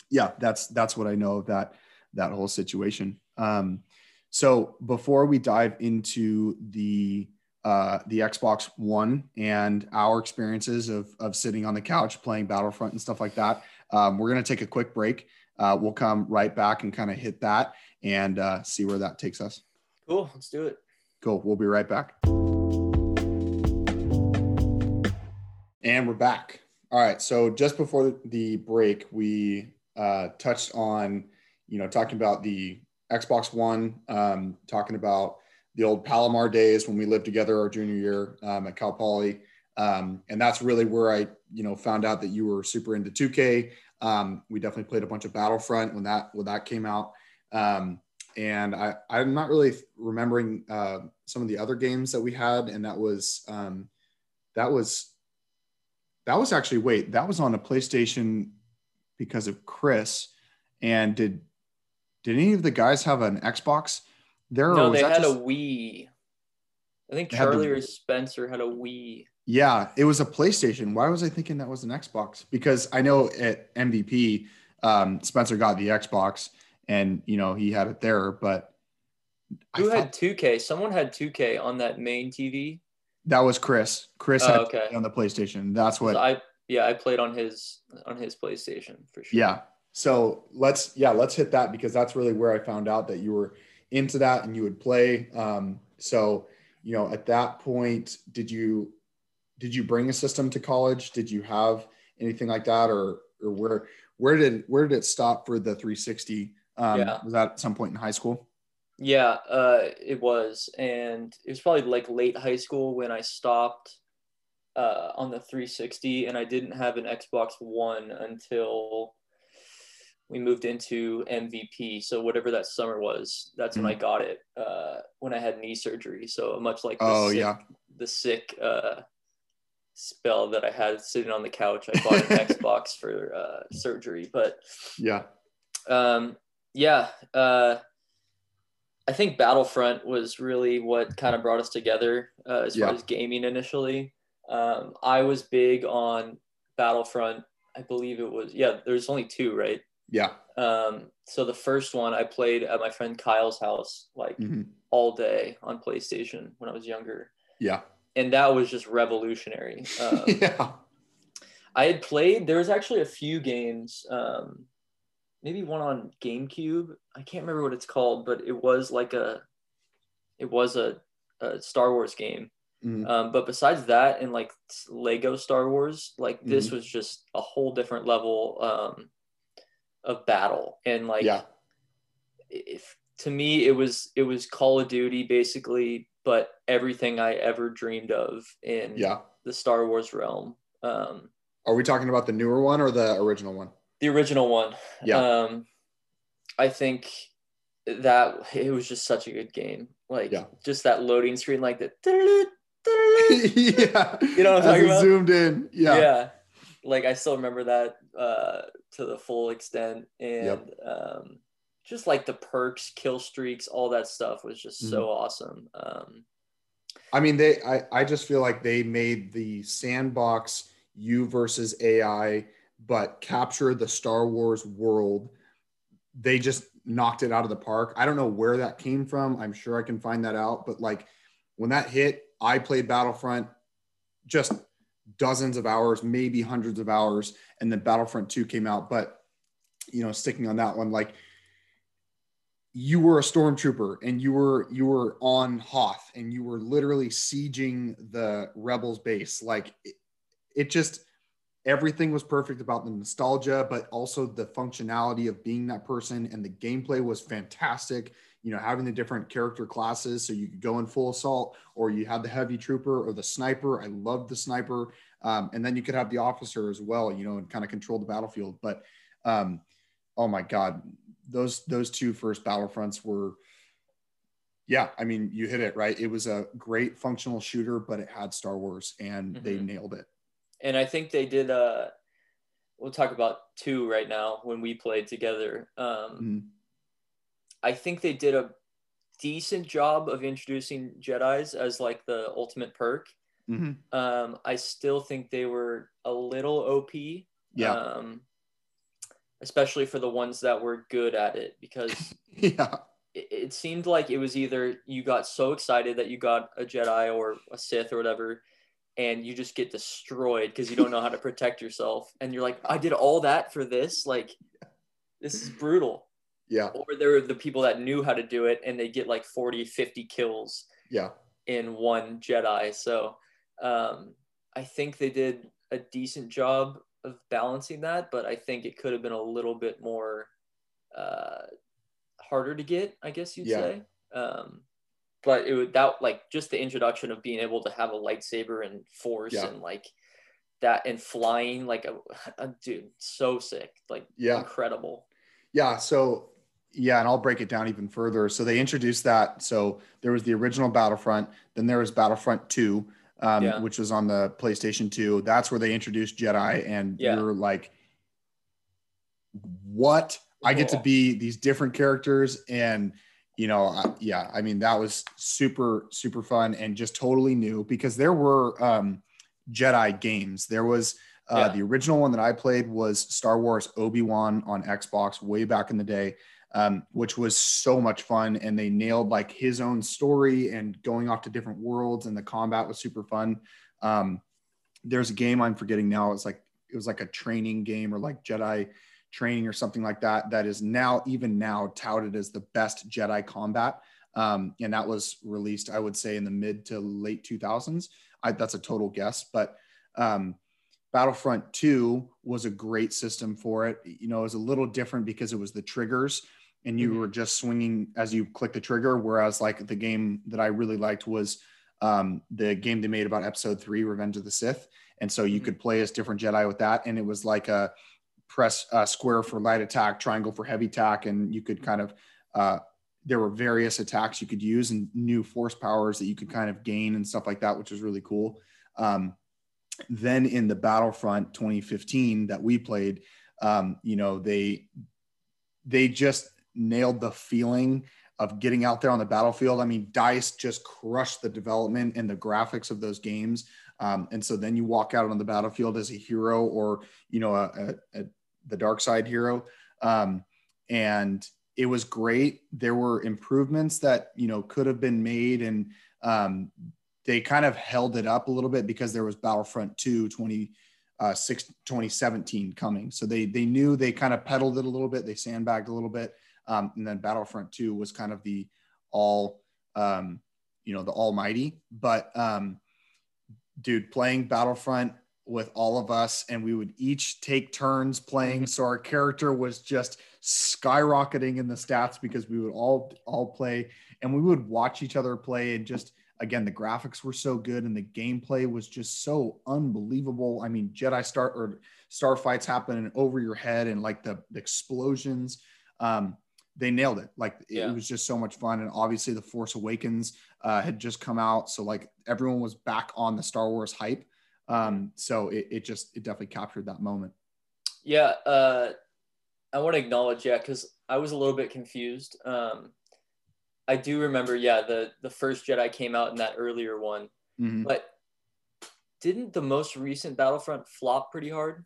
yeah, that's that's what I know of that that whole situation. Um, so before we dive into the uh, the Xbox One and our experiences of of sitting on the couch playing Battlefront and stuff like that, um, we're gonna take a quick break. Uh, we'll come right back and kind of hit that and uh, see where that takes us. Cool, let's do it. Cool. We'll be right back. And we're back. All right. So just before the break, we uh, touched on, you know, talking about the Xbox One, um, talking about the old Palomar days when we lived together our junior year um, at Cal Poly. Um, and that's really where I, you know, found out that you were super into 2K. Um, we definitely played a bunch of Battlefront when that when that came out. Um, and I, I'm not really remembering uh, some of the other games that we had, and that was um, that was that was actually wait that was on a PlayStation because of Chris. And did did any of the guys have an Xbox there? No, they had just- a Wii. I think had the- Charlie or Spencer had a Wii. Yeah, it was a PlayStation. Why was I thinking that was an Xbox? Because I know at MVP, um, Spencer got the Xbox, and you know he had it there. But I Who thought had 2K? Someone had 2K on that main TV. That was Chris. Chris Oh, had okay. on the PlayStation. That's what. So I yeah, I played on his on his PlayStation for sure. yeah. So let's yeah let's hit that because that's really where I found out that you were into that and you would play. Um, so you know at that point, did you did you bring a system to college? Did you have anything like that, or or where where did where did it stop for the 360? Um, Yeah. Was that at some point in high school? Yeah, uh, it was, and it was probably like late high school when I stopped uh, on the 360, and I didn't have an Xbox One until we moved into MVP. So whatever that summer was, that's when I got it. Uh, when I had knee surgery, so much like the Oh sick, yeah, the sick uh, spell that I had sitting on the couch, I bought an [laughs] Xbox for uh, surgery, but yeah, um, yeah, uh, I think Battlefront was really what kind of brought us together uh, as Yeah. far as gaming initially. Um, I was big on Battlefront. I believe it was yeah. There's only two, right? yeah. Um, so the first one I played at my friend Kyle's house like hmm all day on PlayStation when I was younger, Yeah. and that was just revolutionary. [laughs] Um, yeah. I had played. There was actually a few games. Um, maybe one on GameCube. I can't remember what it's called, but it was like a, it was a, a Star Wars game. Mhm. Um, but besides that, and like Lego Star Wars, like Mm-hmm. this was just a whole different level um, of battle. And like, yeah. if to me, it was it was Call of Duty basically, but everything I ever dreamed of in Yeah. the Star Wars realm. Um, Are we talking about the newer one or the original one? The original one. Yeah. Um, I think that it was just such a good game. Like Yeah. just that loading screen, like the [laughs] yeah. You know what I'm As talking about? Zoomed in. Yeah. yeah. Like I still remember that uh, to the full extent, and Yep. um, just like the perks, kill streaks, all that stuff was just Mm-hmm. so awesome. Um, I mean, they. I. I just feel like they made the sandbox you versus AI, but capture the Star Wars world. They just knocked it out of the park. I don't know where that came from. I'm sure I can find that out. But like when that hit, I played Battlefront just dozens of hours, maybe hundreds of hours, and then Battlefront 2 came out. But you know, sticking on that one, like you were a stormtrooper and you were you were on Hoth and you were literally sieging the rebels base. Like it, it just everything was perfect about the nostalgia, but also the functionality of being that person. And the gameplay was fantastic. You know, having the different character classes, so you could go in full assault, or you had the heavy trooper or the sniper. I loved the sniper, um, and then you could have the officer as well. You know, and kind of control the battlefield. But um, oh my god, those those two first battlefronts were yeah i mean you hit it right it was a great functional shooter but it had star wars and mm-hmm. they nailed it and i think they did uh we'll talk about two right now when we played together um mm-hmm. i think they did a decent job of introducing jedis as like the ultimate perk mm-hmm. um i still think they were a little op yeah um especially for the ones that were good at it because [laughs] yeah it, it, seemed like it was either you got so excited that you got a jedi or a sith or whatever and you just get destroyed because you don't know how to protect yourself. And you're like i did all that for this? Like this is brutal. Yeah. Or there were the people that knew how to do it and they get like 40 50 kills yeah. in one jedi. So um, i think they did a decent job of balancing that, but I think it could have been a little bit more uh, harder to get, I guess you'd yeah. say. Um, but it would that like just the introduction of being able to have a lightsaber and force yeah. and like that and flying like a, [laughs] a dude so sick like yeah incredible yeah so yeah and i'll break it down even further so they introduced that so there was the original battlefront then there was battlefront 2 um, yeah. which was on the PlayStation 2. That's where they introduced Jedi, and yeah. you're like, what? I get to be these different characters, and you know, I, yeah, I mean, that was super, super fun and just totally new because there were um, Jedi games. There was uh, yeah. the original one that I played was Star Wars Obi Wan on Xbox way back in the day um, which was so much fun. And they nailed like his own story and going off to different worlds, and the combat was super fun. Um, there's a game I'm forgetting now. It's like it was like a training game or like Jedi training or something like that. That is now even now touted as the best Jedi combat. Um, and that was released, I would say, in the mid to late 2000s. I, that's a total guess, but um, Battlefront 2 was a great system for it. You know, it was a little different because it was the triggers and you mm-hmm. were just swinging as you click the trigger. Whereas like the game that I really liked was um, the game they made about episode three, Revenge of the Sith. And so you mm-hmm. could play as different Jedi with that. And it was like a press uh, square for light attack, triangle for heavy attack. And you could kind of, uh, there were various attacks you could use and new force powers that you could kind of gain and stuff like that, which was really cool. Um, then in the Battlefront 2015 that we played, um, you know, they, they just nailed the feeling of getting out there on the battlefield. I mean, Dice just crushed the development and the graphics of those games. Um, and so then you walk out on the battlefield as a hero or, you know, a, a, a, the dark side hero. Um, and it was great. There were improvements that, you know, could have been made. And um, they kind of held it up a little bit because there was Battlefront 2 20, uh, 6, 2017 coming. So they, they knew they kind of pedaled it a little bit. They sandbagged a little bit. Um, and then Battlefront 2 was kind of the all, um, you know, the almighty. But um, dude, playing Battlefront with all of us, and we would each take turns playing. So our character was just skyrocketing in the stats because we would all all play, and we would watch each other play, and just again the graphics were so good and the gameplay was just so unbelievable i mean jedi star or star fights happening over your head and like the, the explosions um, they nailed it. Like yeah. it was just so much fun. And obviously, The Force Awakens uh, had just come out, so like everyone was back on the Star Wars hype. Um, so it, it just it definitely captured that moment. Yeah, uh, I want to acknowledge yeah because I was a little bit confused. Um, I do remember yeah the the first Jedi came out in that earlier one, mm-hmm. but didn't the most recent Battlefront flop pretty hard?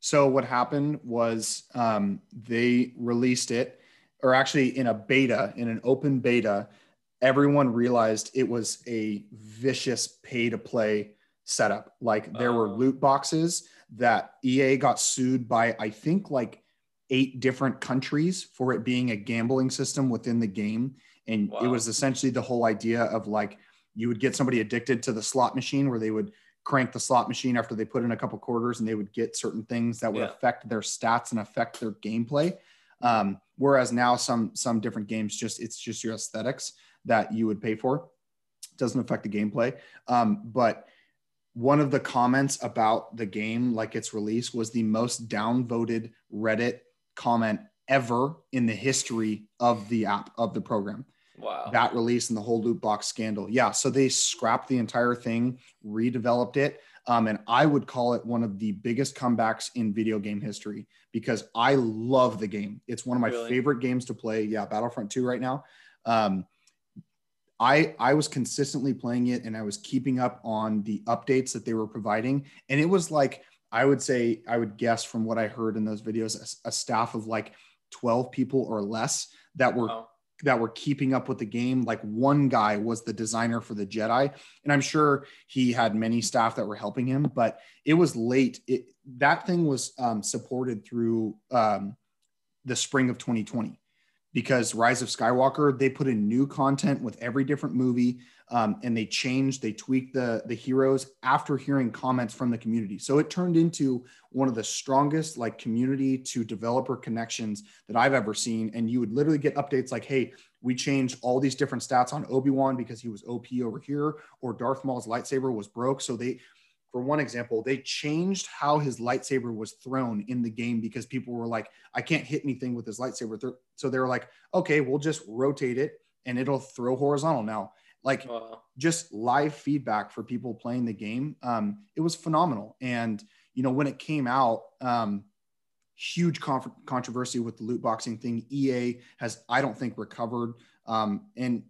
So what happened was um, they released it, or actually in a beta, in an open beta, everyone realized it was a vicious pay to play setup. Like there were Oh. loot boxes that EA got sued by, I think, like eight different countries for it being a gambling system within the game. And it was essentially the whole idea of like you would get somebody addicted to the slot machine where they would crank the slot machine after they put in a couple quarters and they would get certain things that would Yeah. affect their stats and affect their gameplay. Um, whereas now some some different games just it's just your aesthetics that you would pay for. Doesn't affect the gameplay. Um, but one of the comments about the game, like its release, was the most downvoted Reddit comment ever in the history of the app of the program Wow. that release and the whole loot box scandal. Yeah, so they scrapped the entire thing, redeveloped it, um, and I would call it one of the biggest comebacks in video game history because I love the game. It's one of my Really? favorite games to play. Yeah, Battlefront 2 right now. Um, I I was consistently playing it and I was keeping up on the updates that they were providing, and it was like I would say I would guess from what I heard in those videos a, a staff of like 12 people or less that were that were keeping up with the game. Like one guy was the designer for the Jedi, and I'm sure he had many staff that were helping him. But it was late. It, that thing was um, supported through um, the spring of 2020 because Rise of Skywalker they put in new content with every different movie, um, and they changed, they tweaked the the heroes after hearing comments from the community. So it turned into one of the strongest like community to developer connections that I've ever seen. And you would literally get updates like, hey, we changed all these different stats on Obi-Wan because he was OP over here, or Darth Maul's lightsaber was broke. So they, for one example, they changed how his lightsaber was thrown in the game because people were like, I can't hit anything with his lightsaber. So they were like, okay, we'll just rotate it and it'll throw horizontal now. Like Wow. just live feedback for people playing the game. Um, it was phenomenal. And, you know, when it came out, um, huge conf- controversy with the loot boxing thing. EA has, I don't think, recovered. Um, and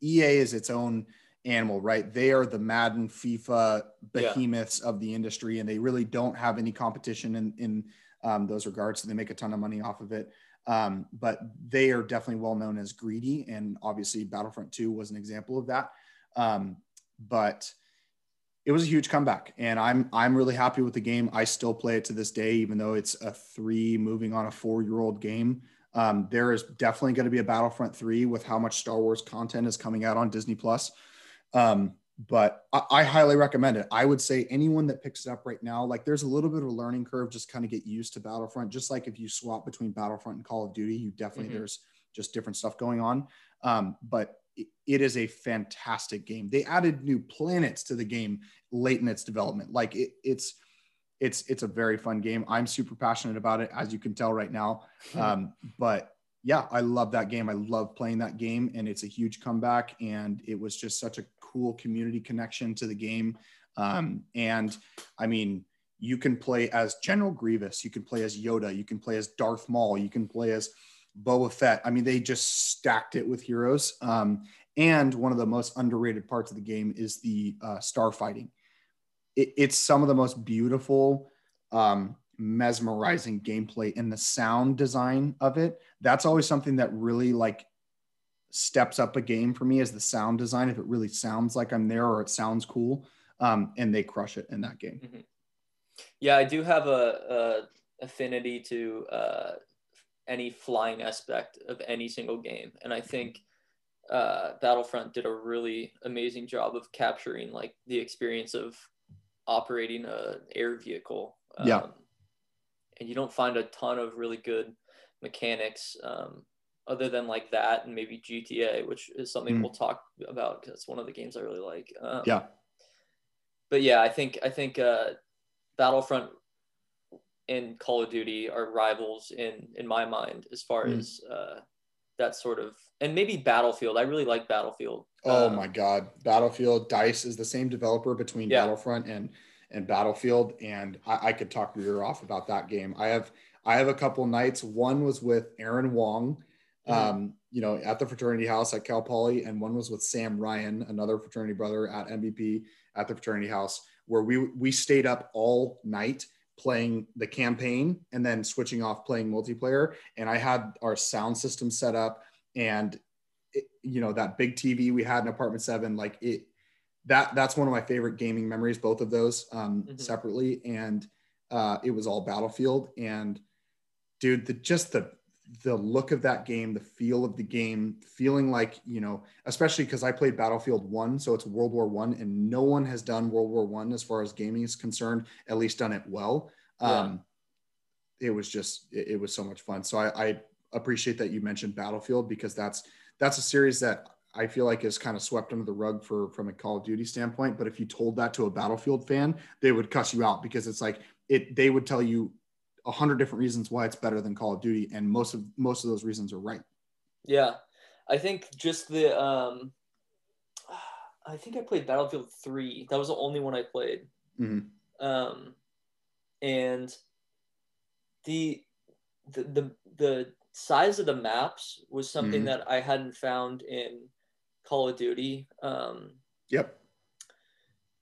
EA is its own animal, right? They are the Madden, FIFA Yeah. behemoths of the industry, and they really don't have any competition in, in um, those regards. So they make a ton of money off of it. Um, but they are definitely well known as greedy, and obviously Battlefront 2 was an example of that. Um, but it was a huge comeback, and I'm I'm really happy with the game. I still play it to this day, even though it's a three moving on a four year old game. Um, there is definitely going to be a Battlefront 3 with how much Star Wars content is coming out on Disney Plus. Um, but I, I highly recommend it. I would say anyone that picks it up right now, like there's a little bit of a learning curve, just kind of get used to Battlefront. Just like if you swap between Battlefront and Call of Duty, you definitely Mhm. there's just different stuff going on. Um, but it, it is a fantastic game. They added new planets to the game late in its development. Like it, it's it's it's a very fun game. I'm super passionate about it, as you can tell right now. [laughs] Um, but yeah, I love that game. I love playing that game, and it's a huge comeback. And it was just such a cool community connection to the game. Um, and I mean, you can play as General Grievous, you can play as Yoda, you can play as Darth Maul, you can play as Boba Fett. I mean, they just stacked it with heroes. Um, and one of the most underrated parts of the game is the uh, star fighting. It, it's some of the most beautiful, um, mesmerizing gameplay and the sound design of it. That's always something that really like steps up a game for me is the sound design. If it really sounds like I'm there or it sounds cool, um, and they crush it in that game. Yeah, I do have a, a affinity to uh, any flying aspect of any single game, and I think uh, Battlefront did a really amazing job of capturing like the experience of operating a air vehicle. Yeah. And you don't find a ton of really good mechanics um, other than like that and maybe GTA, which is something Mm. we'll talk about because it's one of the games I really like. Um, Yeah. but yeah, I think I think uh, Battlefront and Call of Duty are rivals in in my mind as far Mm. as uh, that sort of and maybe Battlefield. I really like Battlefield. Oh Um, my God. Battlefield Dice is the same developer between Yeah. Battlefront and and Battlefield. And I, I could talk your ear off about that game. I have I have a couple nights. One was with Aaron Wong, Mhm. um, you know, at the fraternity house at Cal Poly, and one was with Sam Ryan, another fraternity brother at MVP at the fraternity house. where we we stayed up all night playing the campaign and then switching off playing multiplayer. And I had our sound system set up and it, you know that big TV we had in apartment seven, like it that that's one of my favorite gaming memories. Both of those um, mm-hmm. separately, and uh, it was all Battlefield. And dude, the just the the look of that game, the feel of the game, feeling like you know, especially because I played Battlefield One, so it's World War One, and no one has done World War One as far as gaming is concerned. At least done it well. Yeah. Um, it was just it, it, was so much fun. So I, I appreciate that you mentioned Battlefield because that's that's a series that I feel like is kind of swept under the rug for from a Call of Duty standpoint. But if you told that to a Battlefield fan, they would cuss you out because it's like it. They would tell you a hundred different reasons why it's better than Call of Duty, and most of most of those reasons are right. Yeah, I think just the um, I think I played Battlefield Three. That was the only one I played. Mm-hmm. Um, and the the the the size of the maps was something mm-hmm. that I hadn't found in Call of Duty. Um, yep.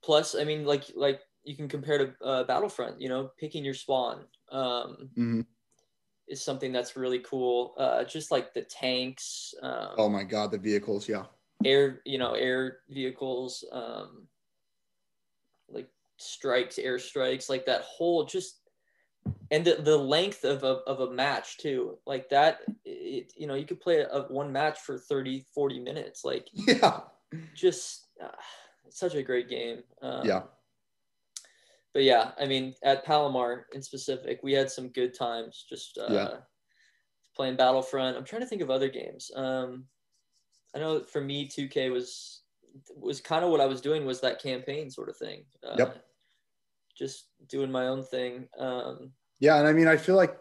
Plus, I mean, like like you can compare to uh, Battlefront. You know, picking your spawn um, mm-hmm. is something that's really cool. Uh, just like the tanks. Um, oh my god, the vehicles! Yeah. Air, you know, air vehicles. Um, like strikes, air strikes, like that whole just and the, the length of a, of a match too like that it, you know you could play a, one match for 30 40 minutes like [laughs] yeah. just uh, such a great game. Um, yeah. but yeah i mean at palomar in specific we had some good times just uh, yeah. playing battlefront. I'm trying to think of other games. Um, i know for me 2k was was kind of what i was doing was that campaign sort of thing. Uh, yep just doing my own thing um, yeah, and I mean, I feel like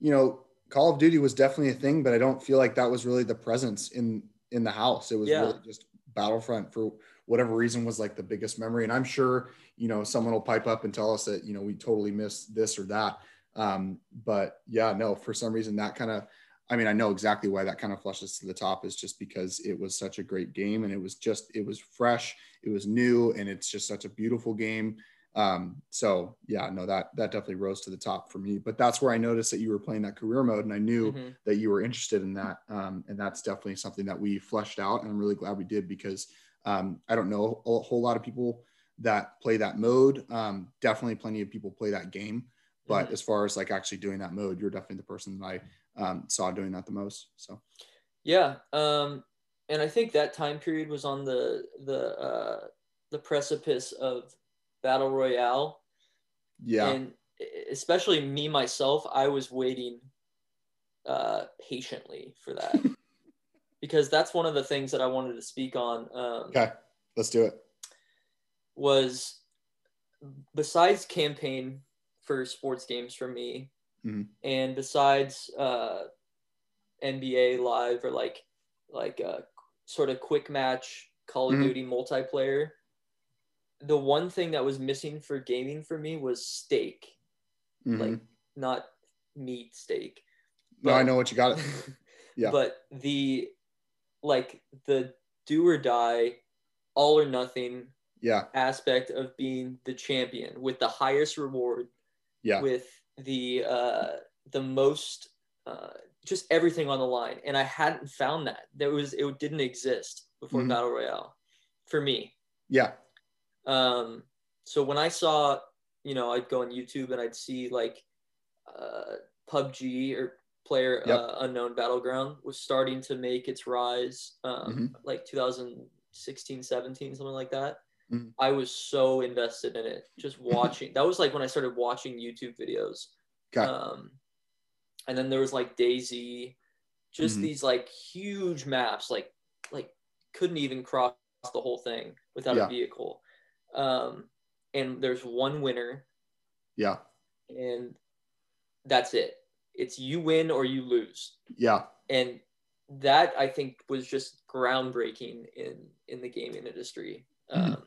you know, Call of Duty was definitely a thing, but I don't feel like that was really the presence in in the house. It was yeah. really just Battlefront for whatever reason was like the biggest memory. And I'm sure you know someone will pipe up and tell us that you know we totally missed this or that. Um, but yeah, no, for some reason that kind of I mean, I know exactly why that kind of flushes to the top is just because it was such a great game and it was just, it was fresh, it was new, and it's just such a beautiful game. Um, so yeah, no, that that definitely rose to the top for me. But that's where I noticed that you were playing that career mode, and I knew mm-hmm. that you were interested in that. Um, and that's definitely something that we fleshed out, and I'm really glad we did because um, I don't know a whole lot of people that play that mode. Um, definitely, plenty of people play that game, but mm-hmm. as far as like actually doing that mode, you're definitely the person that I um, saw doing that the most. So yeah, um, and I think that time period was on the the uh, the precipice of battle royale. Yeah. And especially me myself, I was waiting uh, patiently for that [laughs] because that's one of the things that I wanted to speak on. Um, okay, let's do it. Was besides campaign for sports games for me, mm-hmm. and besides uh, NBA Live or like like a uh, sort of quick match Call of mm-hmm. Duty multiplayer the one thing that was missing for gaming for me was stake, mm-hmm. like not meat steak. But, no, I know what you got. [laughs] yeah. But the like the do or die, all or nothing. Yeah. Aspect of being the champion with the highest reward. Yeah. With the uh the most uh just everything on the line, and I hadn't found that. There was it didn't exist before mm-hmm. Battle Royale for me. Yeah. Um, so when I saw, you know, I'd go on YouTube and I'd see like uh, PUBG or Player yep. uh, Unknown Battleground was starting to make its rise, um, mm-hmm. like 2016, 17, something like that. Mm-hmm. I was so invested in it, just [laughs] watching. that was like when I started watching YouTube videos. Okay. Um, and then there was like DayZ, just mm-hmm. these like huge maps, like like couldn't even cross the whole thing without yeah. a vehicle. Um, and there's one winner. Yeah. And that's it. It's you win or you lose. Yeah. And that I think was just groundbreaking in in the gaming industry. Mm-hmm. Um,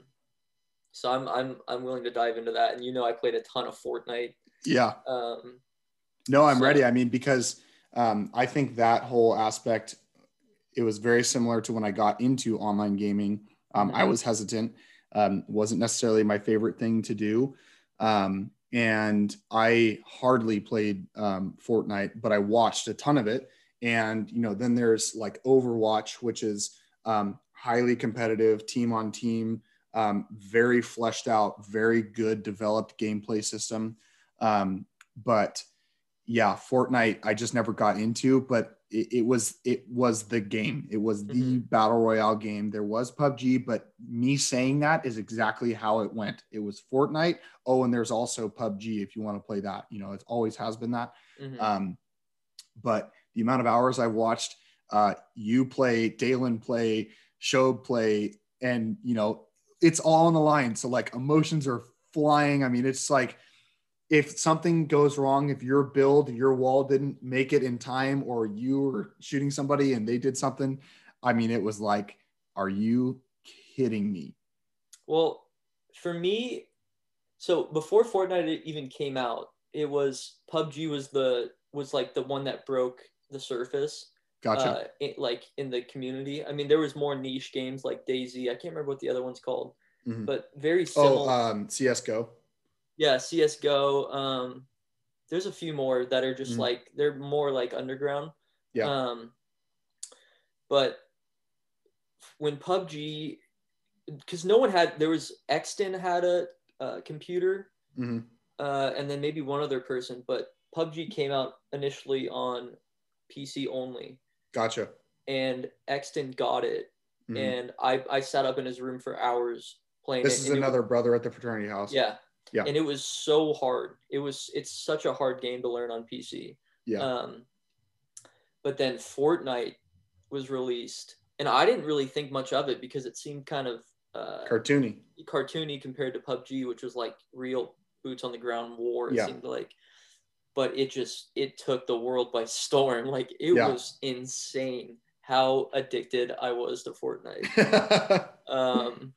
so I'm I'm I'm willing to dive into that. And you know, I played a ton of Fortnite. Yeah. Um, no, I'm so. ready. I mean, because um, I think that whole aspect, it was very similar to when I got into online gaming. Um, mm-hmm. I was hesitant Um, wasn't necessarily my favorite thing to do. Um, and I hardly played um, Fortnite, but I watched a ton of it. And, you know, then there's like Overwatch, which is um, highly competitive, team on team, um, very fleshed out, very good developed gameplay system. Um, but yeah, Fortnite, I just never got into, but it, it was it was the game. It was the mm-hmm. battle royale game. There was PUBG, but me saying that is exactly how it went. It was Fortnite. Oh, and there's also PUBG if you want to play that. You know, it always has been that. Mm-hmm. Um, but the amount of hours I've watched uh, you play, Dalen play, Show play, and you know, it's all on the line. So like emotions are flying. I mean, it's like if something goes wrong, if your build, your wall didn't make it in time, or you were shooting somebody and they did something, I mean, it was like, are you kidding me? Well, for me, so before Fortnite even came out, it was PUBG was the was like the one that broke the surface. Gotcha. Uh, it, like in the community, I mean, there was more niche games like DayZ. I can't remember what the other one's called, mm-hmm. but very similar. Oh, um, CS:GO yeah csgo um there's a few more that are just mm-hmm. like they're more like underground. Yeah. Um but when pubg because no one had there was exton had a, a computer mm-hmm. uh, and then maybe one other person but pubg came out initially on pc only. Gotcha. And exton got it. Mm-hmm. and i i sat up in his room for hours playing this it, is another was, brother at the fraternity house. Yeah yeah. And it was so hard. It was it's such a hard game to learn on PC. Yeah. Um, but then Fortnite was released, and I didn't really think much of it because it seemed kind of uh, cartoony. Cartoony compared to PUBG, which was like real boots on the ground war. It yeah. seemed like, but it just it took the world by storm. Like it yeah. was insane how addicted I was to Fortnite. [laughs] um,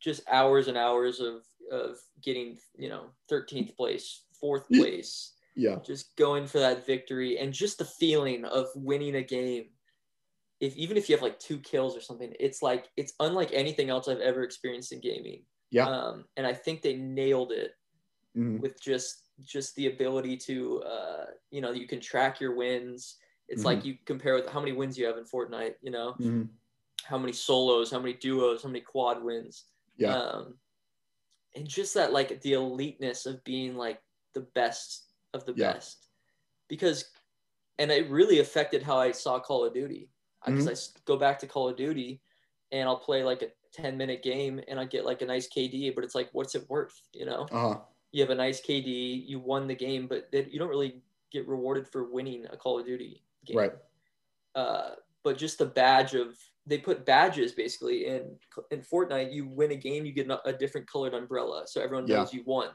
just hours and hours of of getting you know 13th place fourth place yeah. just going for that victory and just the feeling of winning a game. If even if you have like two kills or something it's like it's unlike anything else i've ever experienced in gaming. Yeah. Um, and i think they nailed it mm-hmm. with just just the ability to uh, you know you can track your wins. It's mm-hmm. like you compare with how many wins you have in fortnite you know? Mm-hmm. how many solos how many duos how many quad wins. Yeah. Um, and just that like the eliteness of being like the best of the yeah. best because and it really affected how i saw call of duty because mm-hmm. i go back to call of duty and i'll play like a 10 minute game and i get like a nice kd but it's like what's it worth you know uh-huh. you have a nice kd you won the game but you don't really get rewarded for winning a call of duty game right uh, but just the badge of they put badges basically in in Fortnite. You win a game, you get a different colored umbrella, so everyone knows yeah. you won.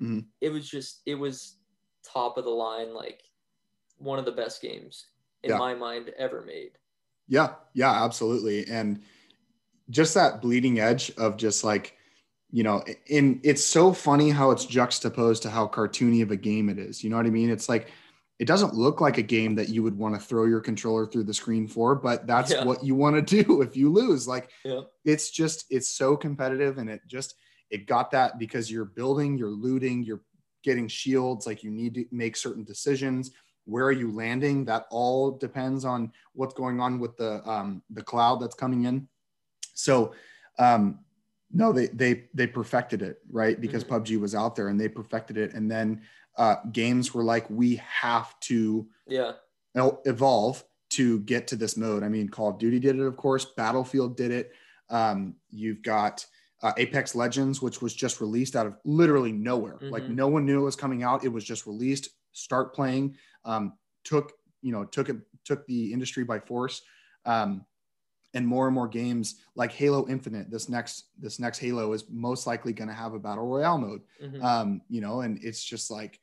Mm-hmm. It was just it was top of the line, like one of the best games in yeah. my mind ever made. Yeah, yeah, absolutely, and just that bleeding edge of just like you know in it's so funny how it's juxtaposed to how cartoony of a game it is you know what i mean it's like it doesn't look like a game that you would want to throw your controller through the screen for, but that's yeah. what you want to do [laughs] if you lose. Like yeah. it's just it's so competitive and it just it got that because you're building, you're looting, you're getting shields, like you need to make certain decisions. Where are you landing? That all depends on what's going on with the um, the cloud that's coming in. So um, no, they they they perfected it, right? Because mm-hmm. PUBG was out there and they perfected it. And then uh, games were like, we have to yeah evolve to get to this mode. I mean, Call of Duty did it, of course. Battlefield did it. Um, you've got uh, Apex Legends, which was just released out of literally nowhere. Mm-hmm. Like no one knew it was coming out. It was just released. Start playing. Um, took you know took it took the industry by force. Um, and more and more games like Halo Infinite, this next this next Halo is most likely going to have a battle royale mode. Mm-hmm. Um, you know, and it's just like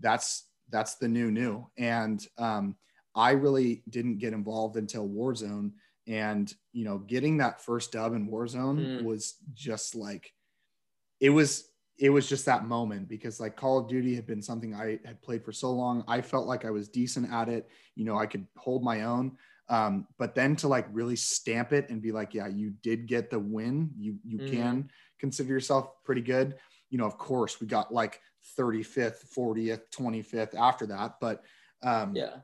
that's that's the new new. And um, I really didn't get involved until Warzone, and you know, getting that first dub in Warzone mm. was just like it was it was just that moment because like Call of Duty had been something I had played for so long. I felt like I was decent at it. You know, I could hold my own. Um, but then to like really stamp it and be like, yeah, you did get the win. You you mm. can consider yourself pretty good. You know, of course, we got like 35th, 40th, 25th after that, but um, yeah,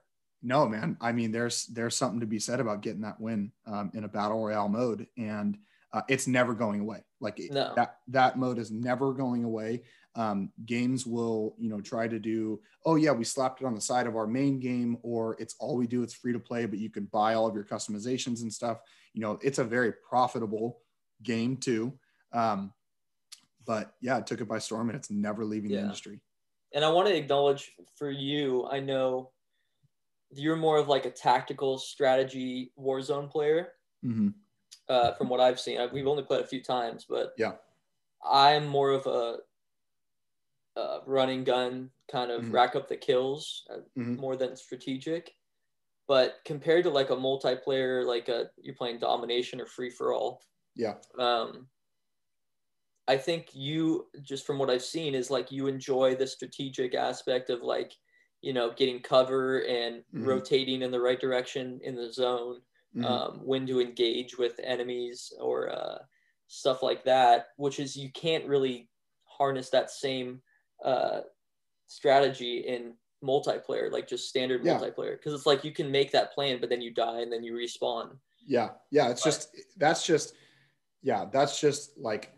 no, man. I mean, there's there's something to be said about getting that win um, in a battle royale mode, and uh, it's never going away. Like no. that that mode is never going away. Um, games will you know try to do oh yeah we slapped it on the side of our main game or it's all we do it's free to play but you can buy all of your customizations and stuff you know it's a very profitable game too um, but yeah it took it by storm and it's never leaving yeah. the industry and i want to acknowledge for you i know you're more of like a tactical strategy warzone player mm-hmm. uh, from what i've seen we've only played a few times but yeah i'm more of a uh, running gun kind of mm-hmm. rack up the kills uh, mm-hmm. more than strategic. But compared to like a multiplayer, like a you're playing domination or free for all. Yeah. Um, I think you just from what I've seen is like you enjoy the strategic aspect of like you know getting cover and mm-hmm. rotating in the right direction in the zone, mm-hmm. um, when to engage with enemies or uh, stuff like that. Which is you can't really harness that same uh, strategy in multiplayer, like just standard yeah. multiplayer, because it's like you can make that plan, but then you die and then you respawn. Yeah, yeah. It's but, just that's just yeah, that's just like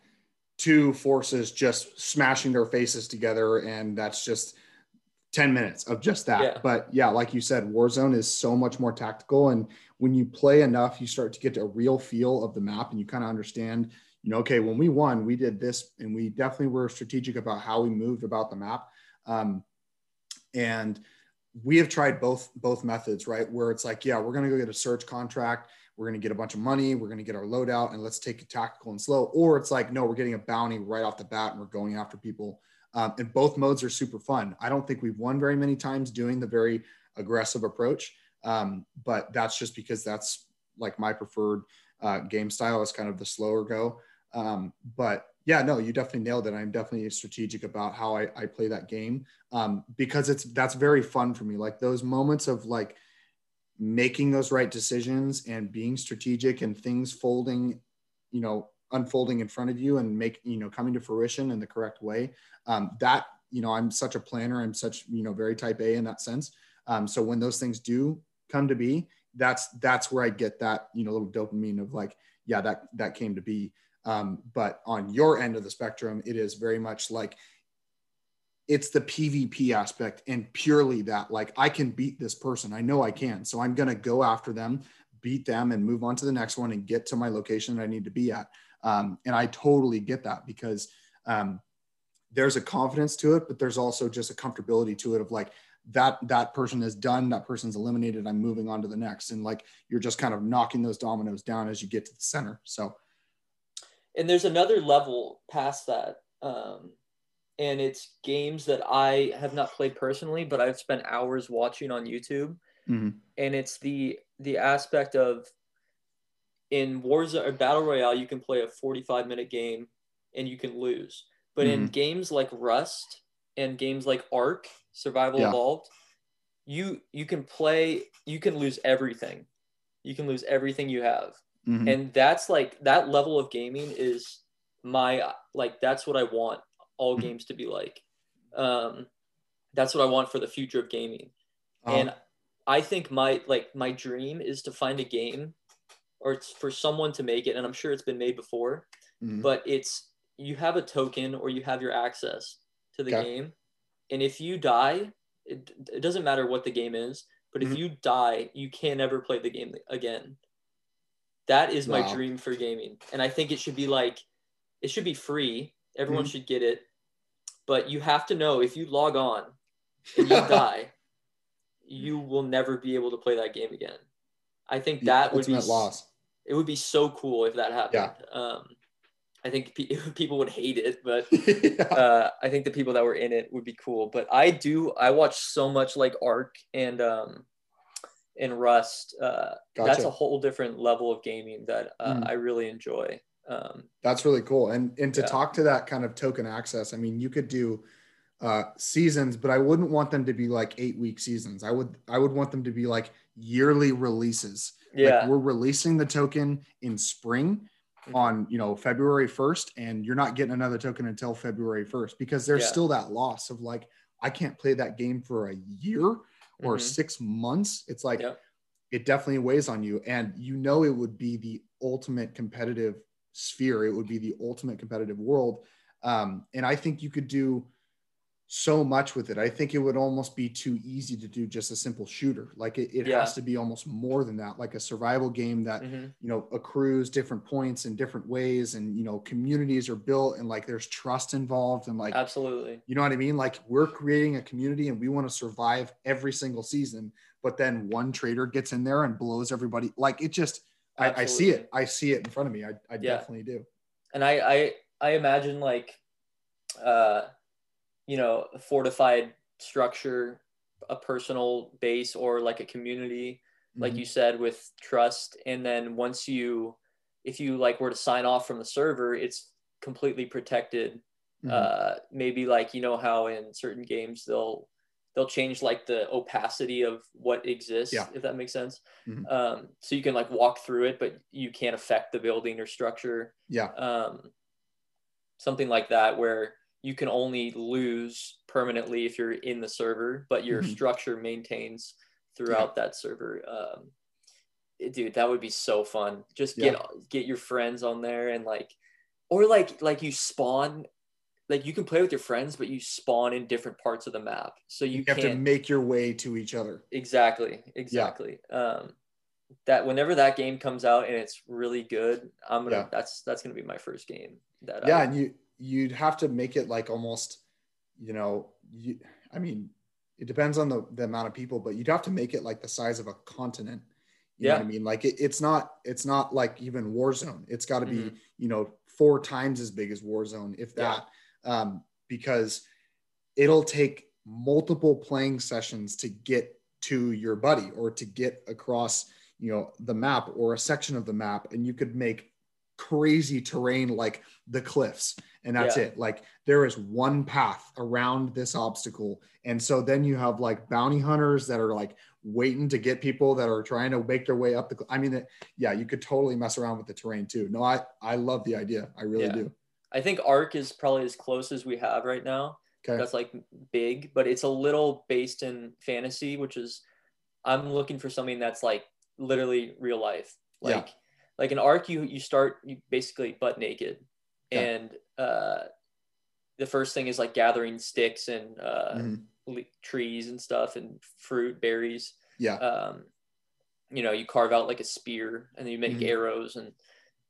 two forces just smashing their faces together, and that's just 10 minutes of just that. Yeah. But yeah, like you said, Warzone is so much more tactical. And when you play enough, you start to get a real feel of the map and you kind of understand you know, okay, when we won, we did this, and we definitely were strategic about how we moved about the map. Um, and we have tried both both methods, right? Where it's like, yeah, we're going to go get a search contract, we're going to get a bunch of money, we're going to get our loadout, and let's take it tactical and slow. Or it's like, no, we're getting a bounty right off the bat, and we're going after people. Um, and both modes are super fun. I don't think we've won very many times doing the very aggressive approach, um, but that's just because that's like my preferred uh, game style is kind of the slower go. Um, but yeah, no, you definitely nailed it. I'm definitely strategic about how I, I play that game um, because it's that's very fun for me. Like those moments of like making those right decisions and being strategic and things folding, you know, unfolding in front of you and make you know coming to fruition in the correct way. Um, that you know, I'm such a planner. I'm such you know very type A in that sense. Um, so when those things do come to be, that's that's where I get that you know little dopamine of like, yeah, that that came to be. Um, but on your end of the spectrum, it is very much like it's the PvP aspect and purely that like I can beat this person. I know I can. So I'm going to go after them, beat them, and move on to the next one and get to my location that I need to be at. Um, and I totally get that because um, there's a confidence to it, but there's also just a comfortability to it of like, that that person is done that person's eliminated i'm moving on to the next and like you're just kind of knocking those dominoes down as you get to the center so and there's another level past that um, and it's games that i have not played personally but i've spent hours watching on youtube mm-hmm. and it's the the aspect of in warzone or battle royale you can play a 45 minute game and you can lose but mm-hmm. in games like rust and games like ark survival yeah. evolved you you can play you can lose everything you can lose everything you have Mm-hmm. And that's like that level of gaming is my like that's what I want all mm-hmm. games to be like. Um, that's what I want for the future of gaming. Um, and I think my like my dream is to find a game or it's for someone to make it and I'm sure it's been made before, mm-hmm. but it's you have a token or you have your access to the okay. game. And if you die, it, it doesn't matter what the game is, but if mm-hmm. you die, you can never play the game again. That is my dream for gaming. And I think it should be like, it should be free. Everyone mm-hmm. should get it. But you have to know if you log on and you [laughs] die, you will never be able to play that game again. I think the that would be loss. It would be so cool if that happened. Yeah. Um, I think [laughs] people would hate it, but [laughs] yeah. uh, I think the people that were in it would be cool. But I do. I watch so much like Ark and um, in Rust, uh, gotcha. that's a whole different level of gaming that uh, mm. I really enjoy. Um, that's really cool. And and to yeah. talk to that kind of token access, I mean, you could do uh, seasons, but I wouldn't want them to be like eight week seasons. I would I would want them to be like yearly releases. Yeah, like we're releasing the token in spring, mm-hmm. on you know February 1st and you're not getting another token until February 1st because there's yeah. still that loss of like I can't play that game for a year or mm-hmm. 6 months it's like it definitely weighs on you and you know it would be the ultimate competitive sphere it would be the ultimate competitive world um, and I think you could do so much with it. I think it would almost be too easy to do just a simple shooter. Like it, it yeah. has to be almost more than that, like a survival game that, mm-hmm. you know, accrues different points in different ways and, you know, communities are built and like there's trust involved and like, absolutely. You know what I mean? Like we're creating a community and we want to survive every single season, but then one traitor gets in there and blows everybody. Like it just, I, I, see it. I see it in front of me. I, I yeah. definitely do. And I, I, I imagine like, uh, you know, a fortified structure, a personal base or like a community, mm-hmm. like you said, with trust. And then once you, if you like were to sign off from the server, it's completely protected. Mm-hmm. Uh, maybe like, you know, how in certain games they'll, they'll change like the opacity of what exists yeah. if that makes sense mm-hmm. um, so you can like walk through it but you can't affect the building or structure yeah um, something like that where you can only lose permanently if you're in the server, but your mm-hmm. structure maintains throughout yeah. that server. Um, dude, that would be so fun. Just get yeah. get your friends on there and like, or like like you spawn, like you can play with your friends, but you spawn in different parts of the map, so you, you have to make your way to each other. Exactly, exactly. Yeah. Um, that whenever that game comes out and it's really good, I'm gonna yeah. that's that's gonna be my first game. That yeah, I, and you you'd have to make it like almost, you know, you, I mean, it depends on the, the amount of people, but you'd have to make it like the size of a continent. You yeah. know what I mean? Like it, it's not, it's not like even Warzone. It's got to be, mm-hmm. you know, four times as big as Warzone, if that, yeah. Um, because it'll take multiple playing sessions to get to your buddy or to get across, you know, the map or a section of the map. And you could make crazy terrain like the cliffs and that's yeah. it like there is one path around this obstacle and so then you have like bounty hunters that are like waiting to get people that are trying to make their way up the i mean yeah you could totally mess around with the terrain too no i i love the idea i really yeah. do i think Ark is probably as close as we have right now okay. that's like big but it's a little based in fantasy which is i'm looking for something that's like literally real life like yeah like an Ark you you start you basically butt naked yeah. and uh the first thing is like gathering sticks and uh mm-hmm. trees and stuff and fruit berries yeah um you know you carve out like a spear and then you make mm-hmm. arrows and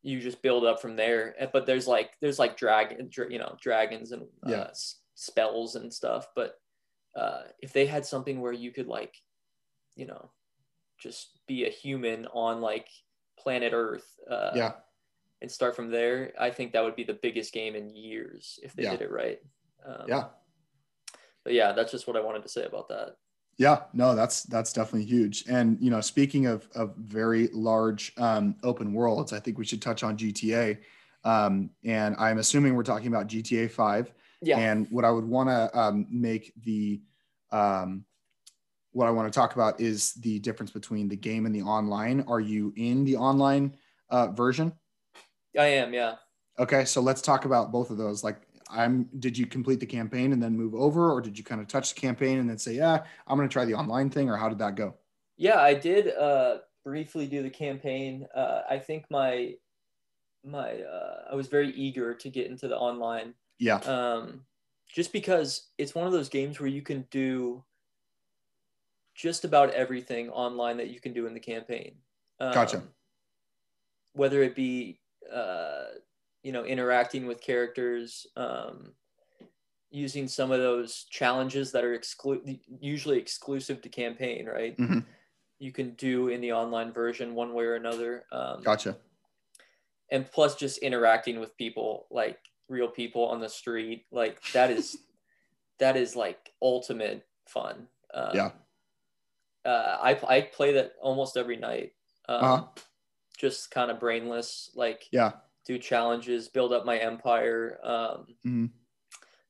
you just build up from there but there's like there's like dragon you know dragons and uh, yeah. spells and stuff but uh if they had something where you could like you know just be a human on like planet Earth. Uh, yeah. And start from there. I think that would be the biggest game in years if they yeah. did it right. Um, yeah. But yeah, that's just what I wanted to say about that. Yeah, no, that's that's definitely huge. And you know, speaking of of very large um, open worlds, I think we should touch on GTA. Um, and I'm assuming we're talking about GTA Five. Yeah. And what I would want to um, make the um, what I want to talk about is the difference between the game and the online. Are you in the online uh, version? I am, yeah. Okay, so let's talk about both of those. Like, I'm. Did you complete the campaign and then move over, or did you kind of touch the campaign and then say, "Yeah, I'm going to try the online thing," or how did that go? Yeah, I did uh, briefly do the campaign. Uh, I think my my uh, I was very eager to get into the online. Yeah. Um, just because it's one of those games where you can do just about everything online that you can do in the campaign. Um, gotcha. Whether it be, uh, you know, interacting with characters, um, using some of those challenges that are exclu- usually exclusive to campaign, right? Mm-hmm. You can do in the online version one way or another. Um, gotcha. And plus, just interacting with people, like real people on the street, like that is [laughs] that is like ultimate fun. Um, yeah uh, I I play that almost every night. Um, uh-huh. Just kind of brainless, like yeah, do challenges, build up my empire. Um, mm-hmm.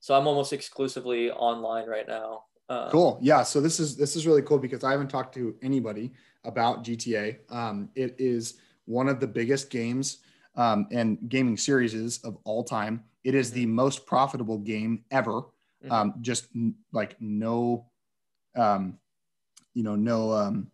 So I'm almost exclusively online right now. Um, cool. Yeah. So this is this is really cool because I haven't talked to anybody about GTA. Um, it is one of the biggest games um, and gaming series of all time. It is the most profitable game ever. Mhm. Um, just n- like no, um, you know, no, um,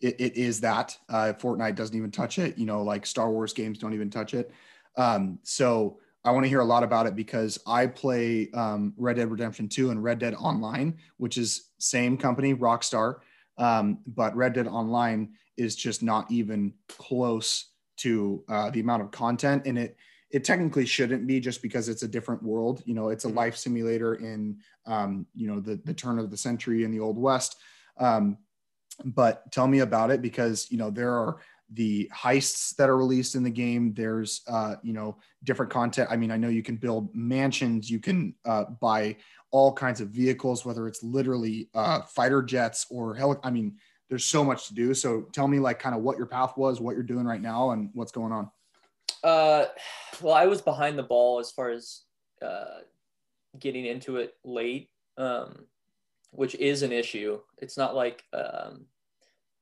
it, it is that uh, Fortnite doesn't even touch it. You know, like Star Wars games don't even touch it. Um, so I want to hear a lot about it because I play um, Red Dead Redemption 2 and Red Dead Online, which is same company, Rockstar. Um, but Red Dead Online is just not even close to uh, the amount of content and it it technically shouldn't be just because it's a different world you know it's a Mhm. life simulator in um, you know the the turn of the century in the old west um, but tell me about it because you know there are the heists that are released in the game. There's uh, you know different content. I mean i know you can build mansions. You can uh, buy all kinds of vehicles whether it's literally uh, fighter jets or heli- i mean there's so much to do. So tell me like kind of what your path was what you're doing right now and what's going on. Uh, well, I was behind the ball as far as uh, getting into it late, um, which is an issue. It's not like um,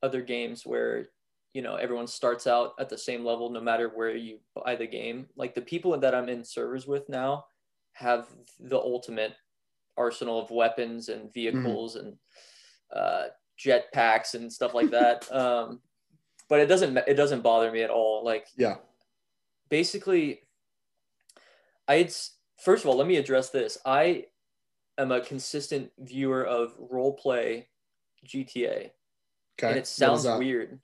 other games where you know everyone starts out at the same level no matter where you buy the game. Like the people that I'm in servers with now have the ultimate arsenal of weapons and vehicles and uh, jet packs and stuff like that. [laughs] um, but it doesn't it doesn't bother me at all. Like yeah basically i'd first of all let me address this i am a consistent viewer of role play gta okay and it sounds weird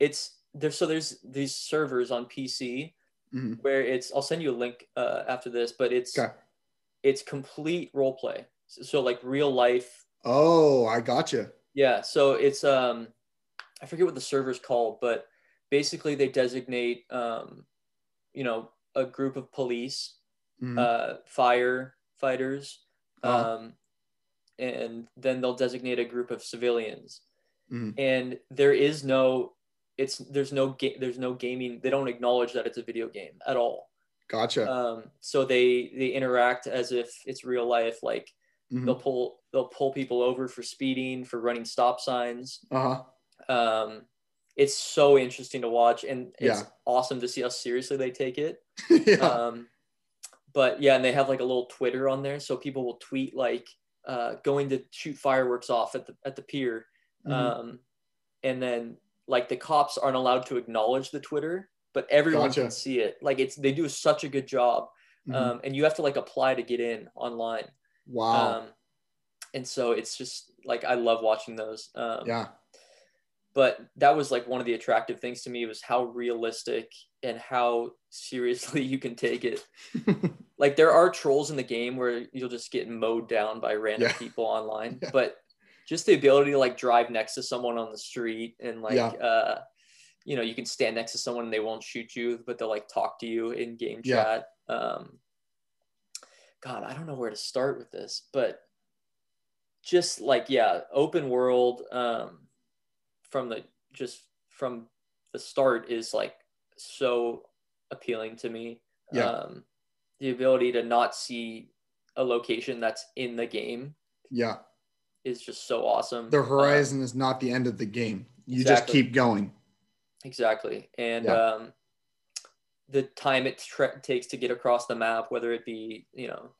it's there's so there's these servers on pc Mhm. where it's i'll send you a link uh, after this but it's Okay. it's complete role play so, so like real life oh i gotcha yeah so it's um i forget what the server's called but basically they designate um you know a group of police Mhm. uh, firefighters, Uh-huh. um, and then they'll designate a group of civilians. Mhm. And there is no, it's there's no ga- there's no gaming. They don't acknowledge that it's a video game at all. gotcha Um, so they they interact as if it's real life. Like Mhm. they'll pull they'll pull people over for speeding, for running stop signs. uh-huh Um, it's so interesting to watch, and it's Yeah. awesome to see how seriously they take it. [laughs] yeah um but yeah and they have like a little twitter on there so people will tweet like uh going to shoot fireworks off at the at the pier Mhm. um and then like the cops aren't allowed to acknowledge the twitter but everyone Gotcha. can see it like it's they do such a good job Mhm. um and you have to like apply to get in online wow um and so it's just like i love watching those um yeah but that was like one of the attractive things to me was how realistic and how seriously you can take it [laughs] like there are trolls in the game where you'll just get mowed down by random Yeah. people online Yeah. but just the ability to like drive next to someone on the street and like Yeah. uh you know you can stand next to someone and they won't shoot you but they'll like talk to you in game chat um god i don't know where to start with this but just like yeah open world um from the just from the start is like so appealing to me Yeah. um the ability to not see a location that's in the game yeah is just so awesome the Um, horizon is not the end of the game you just keep going exactly and Yeah. um the time it tra- takes to get across the map whether it be you know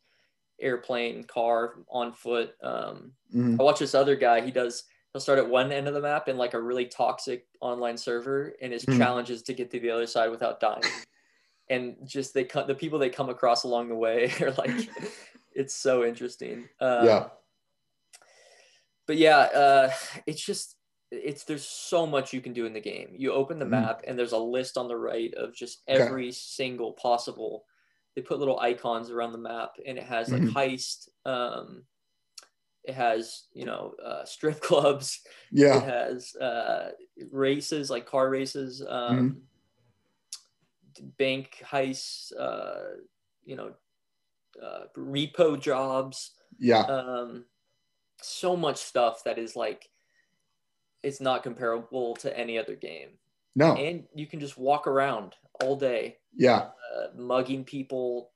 airplane car on foot um Mhm. I watch this other guy. He does. He'll start at one end of the map in like a really toxic online server, and his Mhm. challenge is to get to the other side without dying. and just they cut the people they come across along the way [laughs] are like, [laughs] it's so interesting. Um, yeah But yeah, uh, it's just it's there's so much you can do in the game. You open the Mhm. map, and there's a list on the right of just Okay. every single possible. They put little icons around the map, and it has like Mhm. heist. Um, it has you know uh, strip [laughs] clubs. Yeah. It has uh, races like car races, um, bank heists. Uh, you know, uh, repo jobs. yeah Um, so much stuff that is like it's not comparable to any other game, no and you can just walk around all day, yeah uh, mugging people,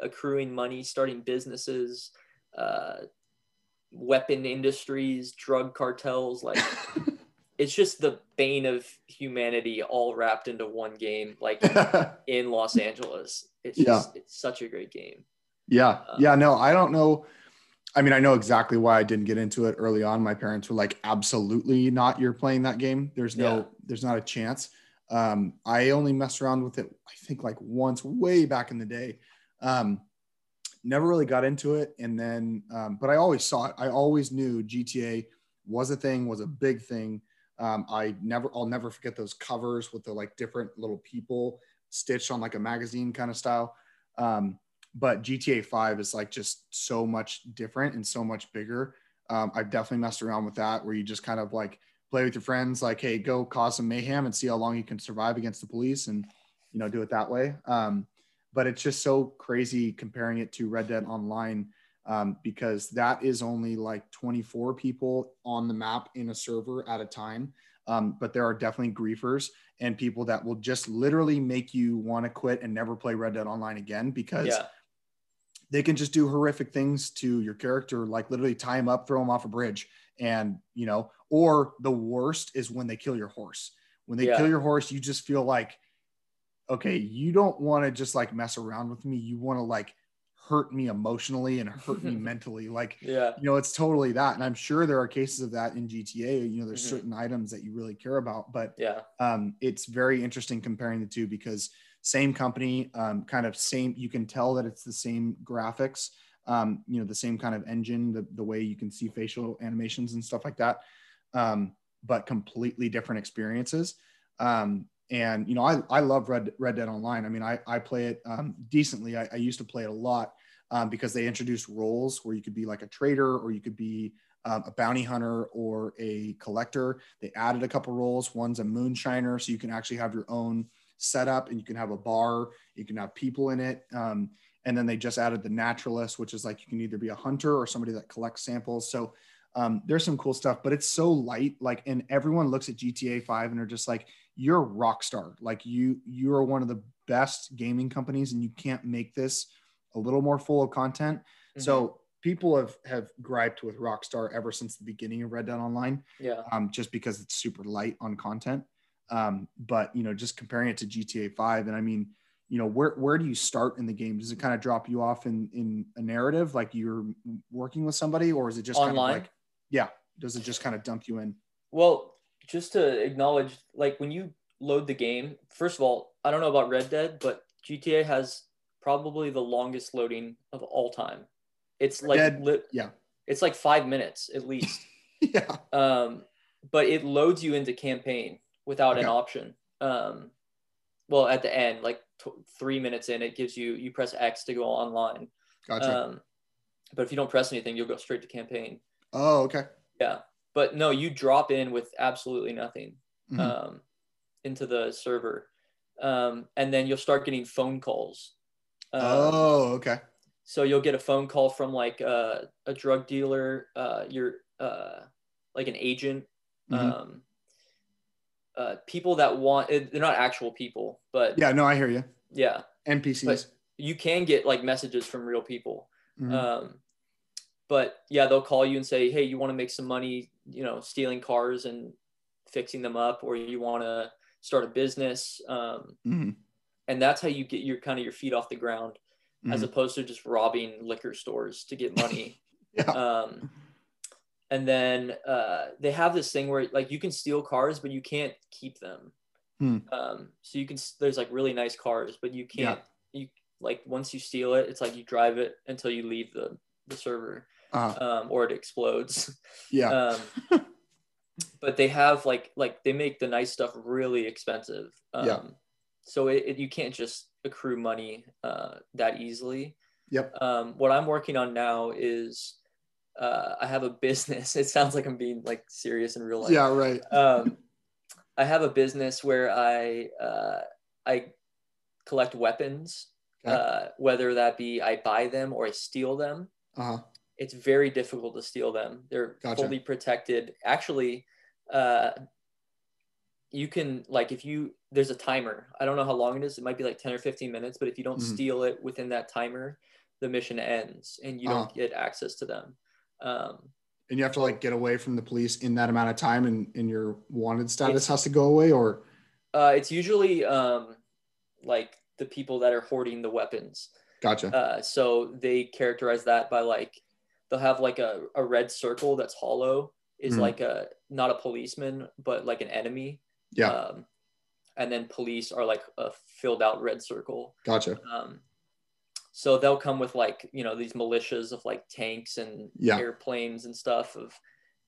accruing money, starting businesses. Uh, weapon industries, drug cartels, like [laughs] it's just the bane of humanity all wrapped into one game, like [laughs] in Los Angeles. It's just yeah. it's such a great game. Yeah. Um, yeah. No, I don't know. I mean, I know exactly why I didn't get into it early on. My parents were like, absolutely not. You're playing that game. There's no, yeah. there's not a chance. Um, I only messed around with it, I think like once way back in the day. Um, never really got into it. And then, um, but I always saw it. I always knew GTA was a thing, was a big thing. Um, I never, I'll never forget those covers with the like different little people stitched on like a magazine kind of style. Um, but GTA 5 is like just so much different and so much bigger. Um, I've definitely messed around with that where you just kind of like play with your friends, like, hey, go cause some mayhem and see how long you can survive against the police and, you know, do it that way. Um, but it's just so crazy comparing it to Red Dead Online um, because that is only like 24 people on the map in a server at a time. Um, but there are definitely griefers and people that will just literally make you want to quit and never play Red Dead Online again because yeah. they can just do horrific things to your character, like literally tie him up, throw him off a bridge, and you know, or the worst is when they kill your horse. When they yeah. kill your horse, you just feel like, okay, you don't want to just like mess around with me. You want to like hurt me emotionally and hurt me [laughs] mentally. Like, yeah, you know, it's totally that. And I'm sure there are cases of that in GTA. You know, there's mm-hmm. certain items that you really care about, but yeah, um, it's very interesting comparing the two because same company, um, kind of same. You can tell that it's the same graphics. Um, you know, the same kind of engine, the, the way you can see facial animations and stuff like that, um, but completely different experiences. Um, and you know I, I love Red, Red Dead Online. I mean I, I play it um, decently. I, I, used to play it a lot um, because they introduced roles where you could be like a trader or you could be um, a bounty hunter or a collector. They added a couple roles. One's a moonshiner, so you can actually have your own setup and you can have a bar. You can have people in it. Um, and then they just added the naturalist, which is like you can either be a hunter or somebody that collects samples. So um, there's some cool stuff, but it's so light. Like, and everyone looks at GTA 5 and they're just like, you're a rock star. Like you, you are one of the best gaming companies, and you can't make this a little more full of content. Mm-hmm. So people have have griped with Rockstar ever since the beginning of Red Dead Online. Yeah. Um, just because it's super light on content. Um, but you know, just comparing it to GTA 5, and I mean, you know, where where do you start in the game? Does it kind of drop you off in in a narrative like you're working with somebody, or is it just online? Kind of like, yeah, does it just kind of dump you in? Well, just to acknowledge, like when you load the game, first of all, I don't know about Red Dead, but GTA has probably the longest loading of all time. It's like Dead, li- yeah, it's like five minutes at least. [laughs] yeah. Um, but it loads you into campaign without okay. an option. Um, well, at the end, like t- three minutes in, it gives you you press X to go online. Gotcha. Um, but if you don't press anything, you'll go straight to campaign. Oh, okay. Yeah but no, you drop in with absolutely nothing mm-hmm. um, into the server, um, and then you'll start getting phone calls. Um, oh, okay. So you'll get a phone call from like uh, a drug dealer, uh, you're uh, like an agent, mm-hmm. um, uh, people that want. They're not actual people, but yeah, no, I hear you. Yeah, NPCs. But you can get like messages from real people. Mm-hmm. Um, but yeah, they'll call you and say, "Hey, you want to make some money? You know, stealing cars and fixing them up, or you want to start a business." Um, mm-hmm. And that's how you get your kind of your feet off the ground, mm-hmm. as opposed to just robbing liquor stores to get money. [laughs] yeah. Um, and then uh, they have this thing where like you can steal cars, but you can't keep them. Hmm. Um, so you can there's like really nice cars, but you can't yeah. you like once you steal it, it's like you drive it until you leave the the server uh-huh. um, or it explodes. Yeah. Um, [laughs] but they have like like they make the nice stuff really expensive. Um, yeah. So it, it, you can't just accrue money uh, that easily. Yep. Um, what I'm working on now is uh, I have a business. [laughs] It sounds like I'm being like serious in real life. Yeah. Right. um, I have a business where I uh, I collect weapons, okay. uh, whether that be I buy them or I steal them. Uh-huh it's very difficult to steal them. They're gotcha. fully protected. Actually, uh, you can like if you there's a timer. I don't know how long it is. It might be like 10 or 15 minutes, but if you don't mm-hmm. steal it within that timer, the mission ends and you don't uh-huh. get access to them. Um, and you have to like get away from the police in that amount of time and, and your wanted status has to go away or uh, it's usually um, like the people that are hoarding the weapons gotcha uh, so they characterize that by like they'll have like a, a red circle that's hollow is mm like a not a policeman but like an enemy. Yeah. Um, and then police are like a filled out red circle. Gotcha. Um, so they'll come with like you know these militias of like tanks and yeah. airplanes and stuff of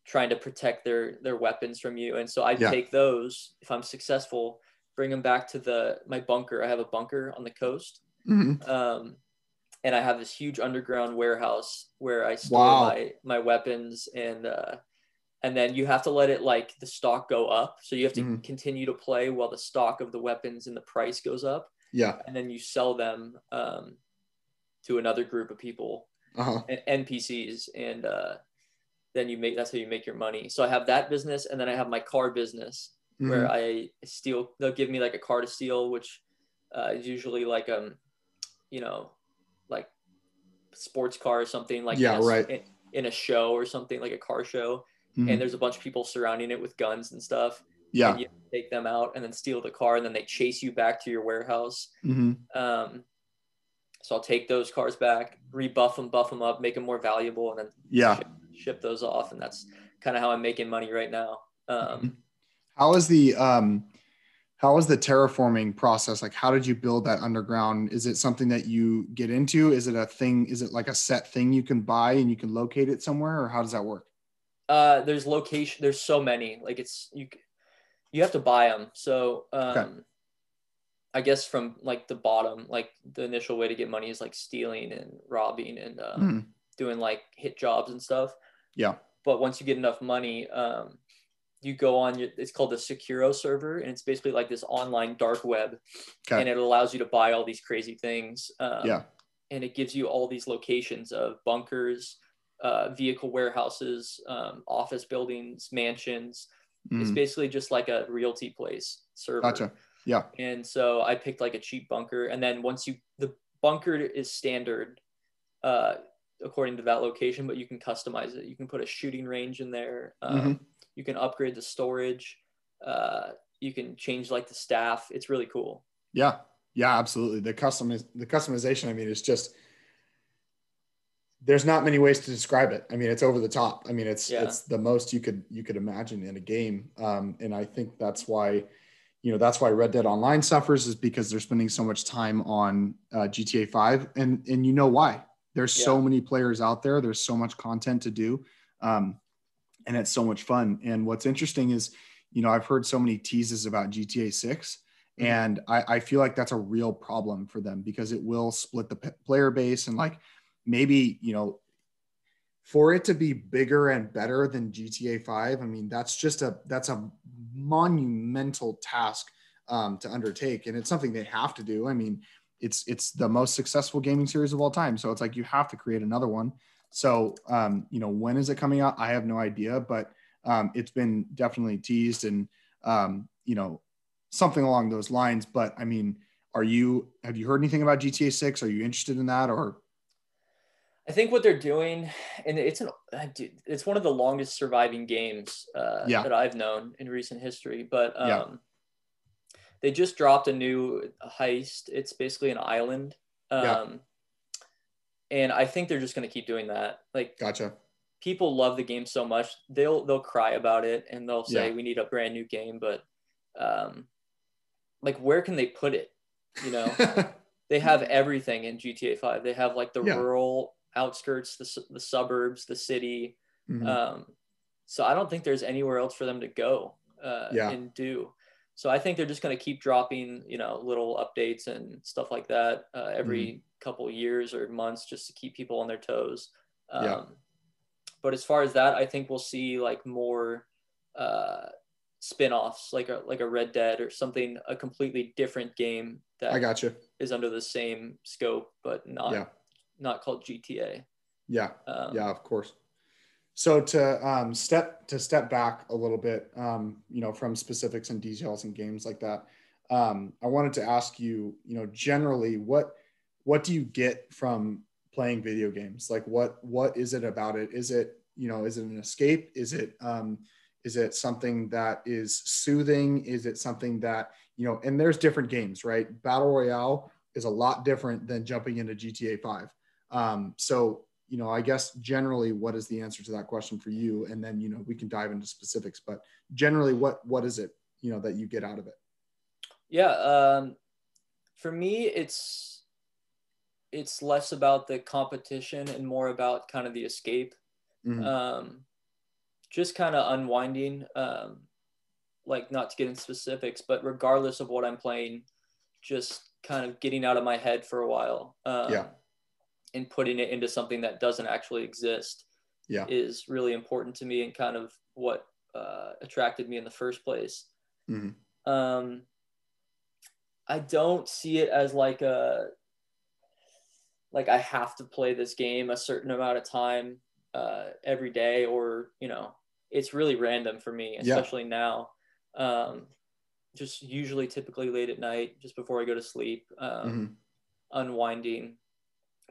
trying to protect their their weapons from you. And so i yeah. take those. If i'm successful bring them back to the my bunker. I have a bunker on the coast. Mm-hmm. um, and i have this huge underground warehouse where i store wow. my my weapons and uh, and then you have to let it like the stock go up so you have to mm-hmm. continue to play while the stock of the weapons and the price goes up yeah and then you sell them um, to another group of people, uh-huh. NPCs, and uh, then you make that's how you make your money. So I have that business, and then I have my car business mm-hmm. where I steal. They'll give me like a car to steal, which uh, is usually like um, you know, sports car or something like yeah, in a, right in, in, a show or something like a car show, mm-hmm. and there's a bunch of people surrounding it with guns and stuff. Yeah, and you take them out and then steal the car, and then they chase you back to your warehouse. Mm-hmm. Um, so I'll take those cars back, rebuff them, buff them up, make them more valuable, and then yeah, ship, ship those off. And that's kind of how I'm making money right now. Um, mm-hmm. how is the um, how is the terraforming process? Like, how did you build that underground? Is it something that you get into? Is it a thing? Is it like a set thing you can buy and you can locate it somewhere, or how does that work? Uh, there's location. There's so many. Like it's you. You have to buy them. So um, okay I guess from like the bottom, like the initial way to get money is like stealing and robbing and um, mm. doing like hit jobs and stuff. Yeah. But once you get enough money, um, you go on your, it's called the Securo server, and it's basically like this online dark web, okay. and it allows you to buy all these crazy things. Um, yeah. And it gives you all these locations of bunkers, uh, vehicle warehouses, um, office buildings, mansions. Mm. It's basically just like a realty place server. Gotcha yeah. And so I picked like a cheap bunker. And then once you, the bunker is standard uh, according to that location, but you can customize it. You can put a shooting range in there. Um, mm-hmm. You can upgrade the storage. Uh, you can change like the staff. It's really cool. Yeah. Yeah, absolutely. The custom the customization. I mean, it's just, there's not many ways to describe it. I mean, it's over the top. I mean, it's, yeah. it's the most you could, you could imagine in a game. Um, and I think that's why, you know that's why Red Dead Online suffers is because they're spending so much time on uh, GTA 5 and and you know why there's yeah. so many players out there there's so much content to do um, and it's so much fun and what's interesting is you know I've heard so many teases about GTA 6 mm-hmm. and I, I feel like that's a real problem for them because it will split the p- player base and like maybe you know for it to be bigger and better than GTA 5, I mean, that's just a that's a monumental task um, to undertake, and it's something they have to do. I mean, it's it's the most successful gaming series of all time, so it's like you have to create another one. So, um, you know, when is it coming out? I have no idea, but um, it's been definitely teased, and um, you know, something along those lines. But I mean, are you have you heard anything about GTA 6? Are you interested in that, or I think what they're doing, and it's an it's one of the longest surviving games uh, yeah. that I've known in recent history. But um, yeah. they just dropped a new heist. It's basically an island, um, yeah. And I think they're just going to keep doing that. Like, gotcha. People love the game so much they'll they'll cry about it and they'll say yeah. we need a brand new game, but um, like where can they put it? You know. [laughs] they have everything in GTA 5. They have like the yeah. rural outskirts, the, the suburbs, the city. Mm-hmm. Um, so I don't think there's anywhere else for them to go uh, yeah. and do. So I think they're just going to keep dropping, you know, little updates and stuff like that uh, every mm-hmm. couple years or months just to keep people on their toes. Um, yeah. But as far as that, I think we'll see like more uh, spin-offs, like a like a Red Dead or something, a completely different game that I got you is under the same scope, but not yeah not called GTA. Yeah, um, yeah, of course. So to um, step to step back a little bit, um, you know, from specifics and details and games like that, um, I wanted to ask you, you know, generally, what what do you get from playing video games? Like, what what is it about it? Is it you know, is it an escape? Is it, um, is it something that is soothing? Is it something that, you know, and there's different games, right? Battle Royale is a lot different than jumping into GTA 5. Um, so, you know, I guess generally, what is the answer to that question for you? And then, you know, we can dive into specifics, but generally, what what is it, you know, that you get out of it? Yeah, um, for me, it's it's less about the competition and more about kind of the escape. Mm-hmm. Um, just kind of unwinding. Um, like not to get into specifics, but regardless of what I'm playing, just kind of getting out of my head for a while. Um, yeah. And putting it into something that doesn't actually exist. Yeah. Is really important to me and kind of what uh, attracted me in the first place. Mm-hmm. Um, I don't see it as like a like I have to play this game a certain amount of time uh, every day, or you know, it's really random for me, especially yeah. now. Um, just usually, typically late at night, just before I go to sleep, um, mm-hmm. unwinding.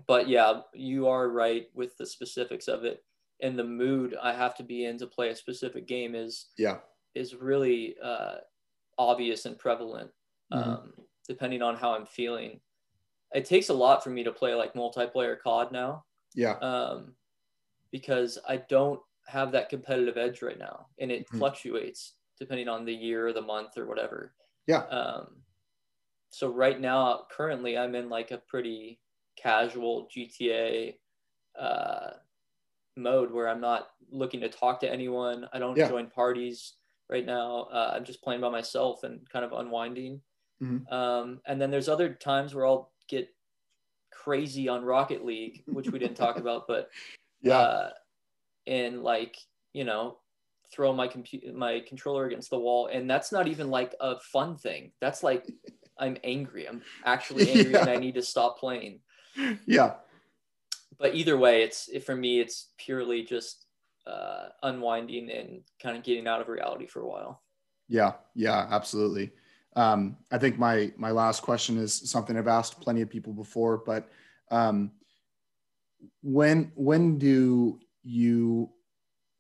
But yeah, you are right with the specifics of it, and the mood I have to be in to play a specific game is yeah is really uh, obvious and prevalent. Mm-hmm. Um, depending on how I'm feeling. It takes a lot for me to play like multiplayer COD now. Yeah. Um, because I don't have that competitive edge right now, and it mm-hmm. fluctuates depending on the year or the month or whatever. Yeah. Um, so right now, currently, I'm in like a pretty casual GTA uh, mode where I'm not looking to talk to anyone. I don't yeah. join parties right now. Uh, I'm just playing by myself and kind of unwinding. Mm-hmm. Um, and then there's other times where I'll get crazy on Rocket League, which we didn't talk [laughs] about, but yeah, uh, and like you know, throw my computer, my controller against the wall, and that's not even like a fun thing. That's like I'm angry. I'm actually [laughs] angry, yeah. and I need to stop playing. Yeah. But either way, it's it, for me. It's purely just uh, unwinding and kind of getting out of reality for a while. Yeah, yeah, absolutely. Um, I think my my last question is something I've asked plenty of people before, but um, when when do you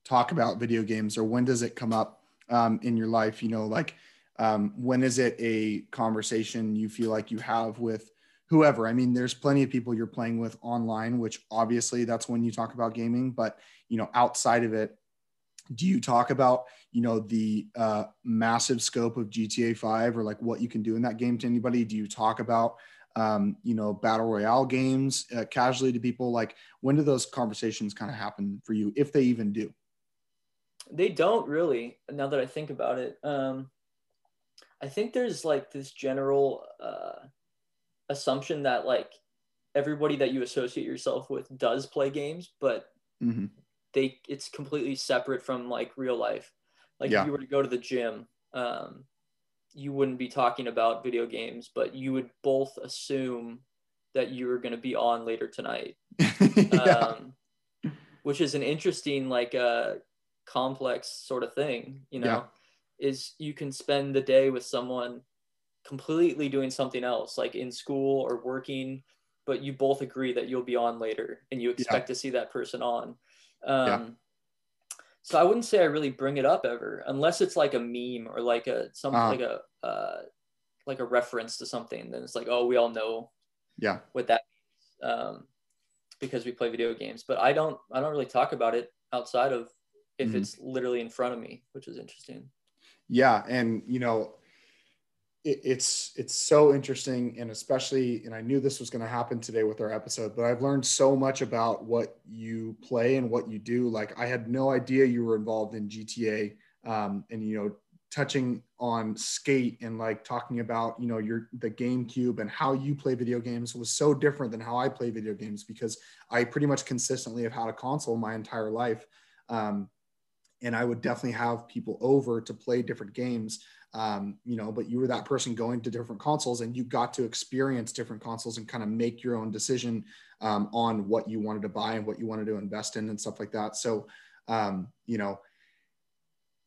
talk about video games, or when does it come up um, in your life? You know, like um, when is it a conversation you feel like you have with whoever? I mean, there's plenty of people you're playing with online, which obviously that's when you talk about gaming, but you know, outside of it, do you talk about you know the uh, massive scope of gta 5 or like what you can do in that game to anybody? Do you talk about um, you know battle royale games uh, casually to people? Like when do those conversations kind of happen for you if they even do? They don't really now that i think about it. Um, i think there's like this general uh, assumption that like everybody that you associate yourself with does play games but mm-hmm they it's completely separate from like real life. Like yeah. if you were to go to the gym, um, you wouldn't be talking about video games, but you would both assume that you were going to be on later tonight. [laughs] yeah. um, which is an interesting like uh, complex sort of thing, you know, yeah. is you can spend the day with someone completely doing something else, like in school or working, but you both agree that you'll be on later and you expect yeah. to see that person on. Um, yeah. So I wouldn't say I really bring it up ever, unless it's like a meme or like a something uh-huh. like a uh, like a reference to something. Then it's like, oh, we all know, yeah, what that means, um, because we play video games. But I don't, I don't really talk about it outside of if mm-hmm. it's literally in front of me, which is interesting. Yeah, and you know, it, it's it's so interesting and especially and i knew this was going to happen today with our episode but i've learned so much about what you play and what you do. Like i had no idea you were involved in gta um, and you know touching on skate and like talking about you know your the gamecube and how you play video games was so different than how i play video games because i pretty much consistently have had a console my entire life. Um, and i would definitely have people over to play different games um, you know, but you were that person going to different consoles and you got to experience different consoles and kind of make your own decision um, on what you wanted to buy and what you wanted to invest in and stuff like that. So, um, you know,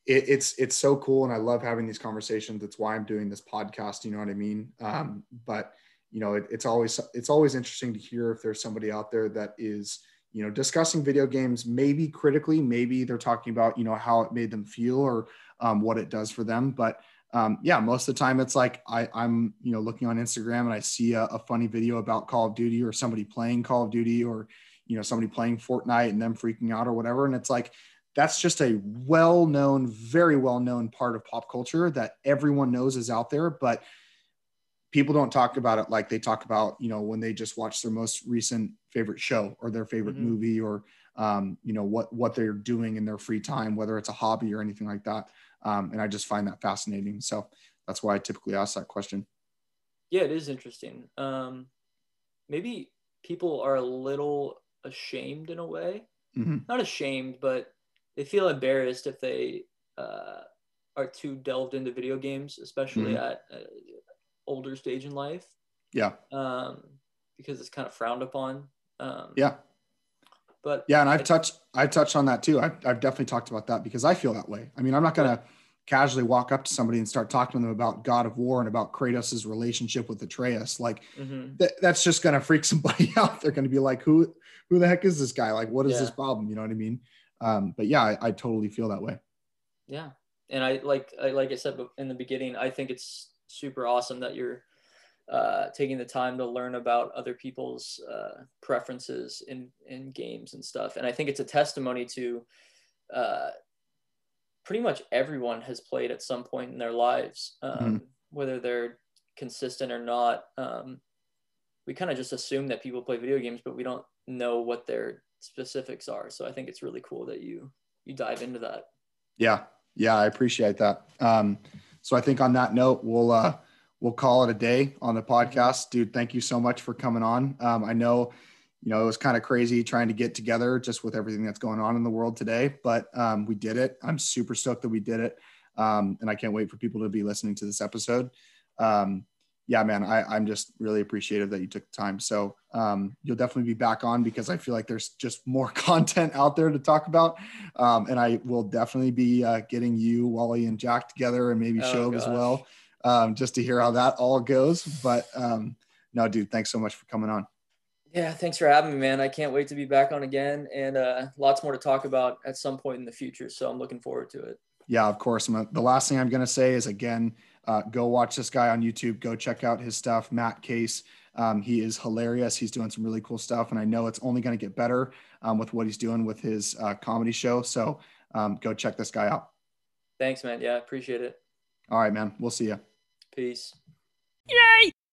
it, it's it's so cool, and I love having these conversations. That's why I'm doing this podcast. You know what I mean? Um, but you know, it, it's always it's always interesting to hear if there's somebody out there that is you know, discussing video games, maybe critically, maybe they're talking about, you know, how it made them feel or um, what it does for them. But um, yeah, most of the time it's like I, I'm, you know, looking on Instagram and I see a, a, funny video about Call of Duty or somebody playing Call of Duty or, you know, somebody playing Fortnite and them freaking out or whatever. And it's like, that's just a well known, very well known part of pop culture that everyone knows is out there. But people don't talk about it like they talk about you know when they just watch their most recent favorite show or their favorite mm-hmm. movie or um, you know what what they're doing in their free time whether it's a hobby or anything like that um, and i just find that fascinating so that's why i typically ask that question yeah it is interesting um, maybe people are a little ashamed in a way mm-hmm. not ashamed but they feel embarrassed if they uh, are too delved into video games especially mm-hmm. at uh, older stage in life. Yeah. Um, because it's kind of frowned upon. Um, yeah. But yeah, and I've touched I've touched on that too. I've, I've definitely talked about that because I feel that way. I mean, I'm not gonna casually walk up to somebody and start talking to them about God of War and about Kratos' relationship with Atreus. Like mm-hmm. th- that's just gonna freak [laughs] somebody out. They're gonna be like, who who the heck is this guy? Like, what is yeah. this problem? You know what I mean? Um, but yeah, I, I totally feel that way. Yeah, and I like I like I said in the beginning, I think it's super awesome that you're uh, taking the time to learn about other people's uh, preferences in in games and stuff. And I think it's a testimony to uh, pretty much everyone has played at some point in their lives, um, mm-hmm. whether they're consistent or not. Um, we kind of just assume that people play video games, but we don't know what their specifics are. So I think it's really cool that you you dive into that. Yeah, yeah, I appreciate that. Um, so I think on that note, we'll uh, we'll call it a day on the podcast, dude. Thank you so much for coming on. Um, I know, you know, it was kind of crazy trying to get together just with everything that's going on in the world today, but um, we did it. I'm super stoked that we did it, um, and I can't wait for people to be listening to this episode. Um, yeah, man, I, am just really appreciative that you took the time. So um, you'll definitely be back on because I feel like there's just more [laughs] content out there to talk about. Um, and I will definitely be uh, getting you, Wally, and Jack together and maybe oh, Shove as well, um, just to hear how that all goes. But um, no, dude, thanks so much for coming on. Yeah, thanks for having me, man. I can't wait to be back on again and uh, lots more to talk about at some point in the future. So I'm looking forward to it. Yeah, of course. The last thing I'm going to say is again, uh, go watch this guy on YouTube. Go check out his stuff, MattKase. Um, he is hilarious. He's doing some really cool stuff, and I know it's only going to get better um, with what he's doing with his uh, comedy show. So um, go check this guy out. Thanks, man. Yeah, appreciate it. All right, man. We'll see you. Peace. Yay!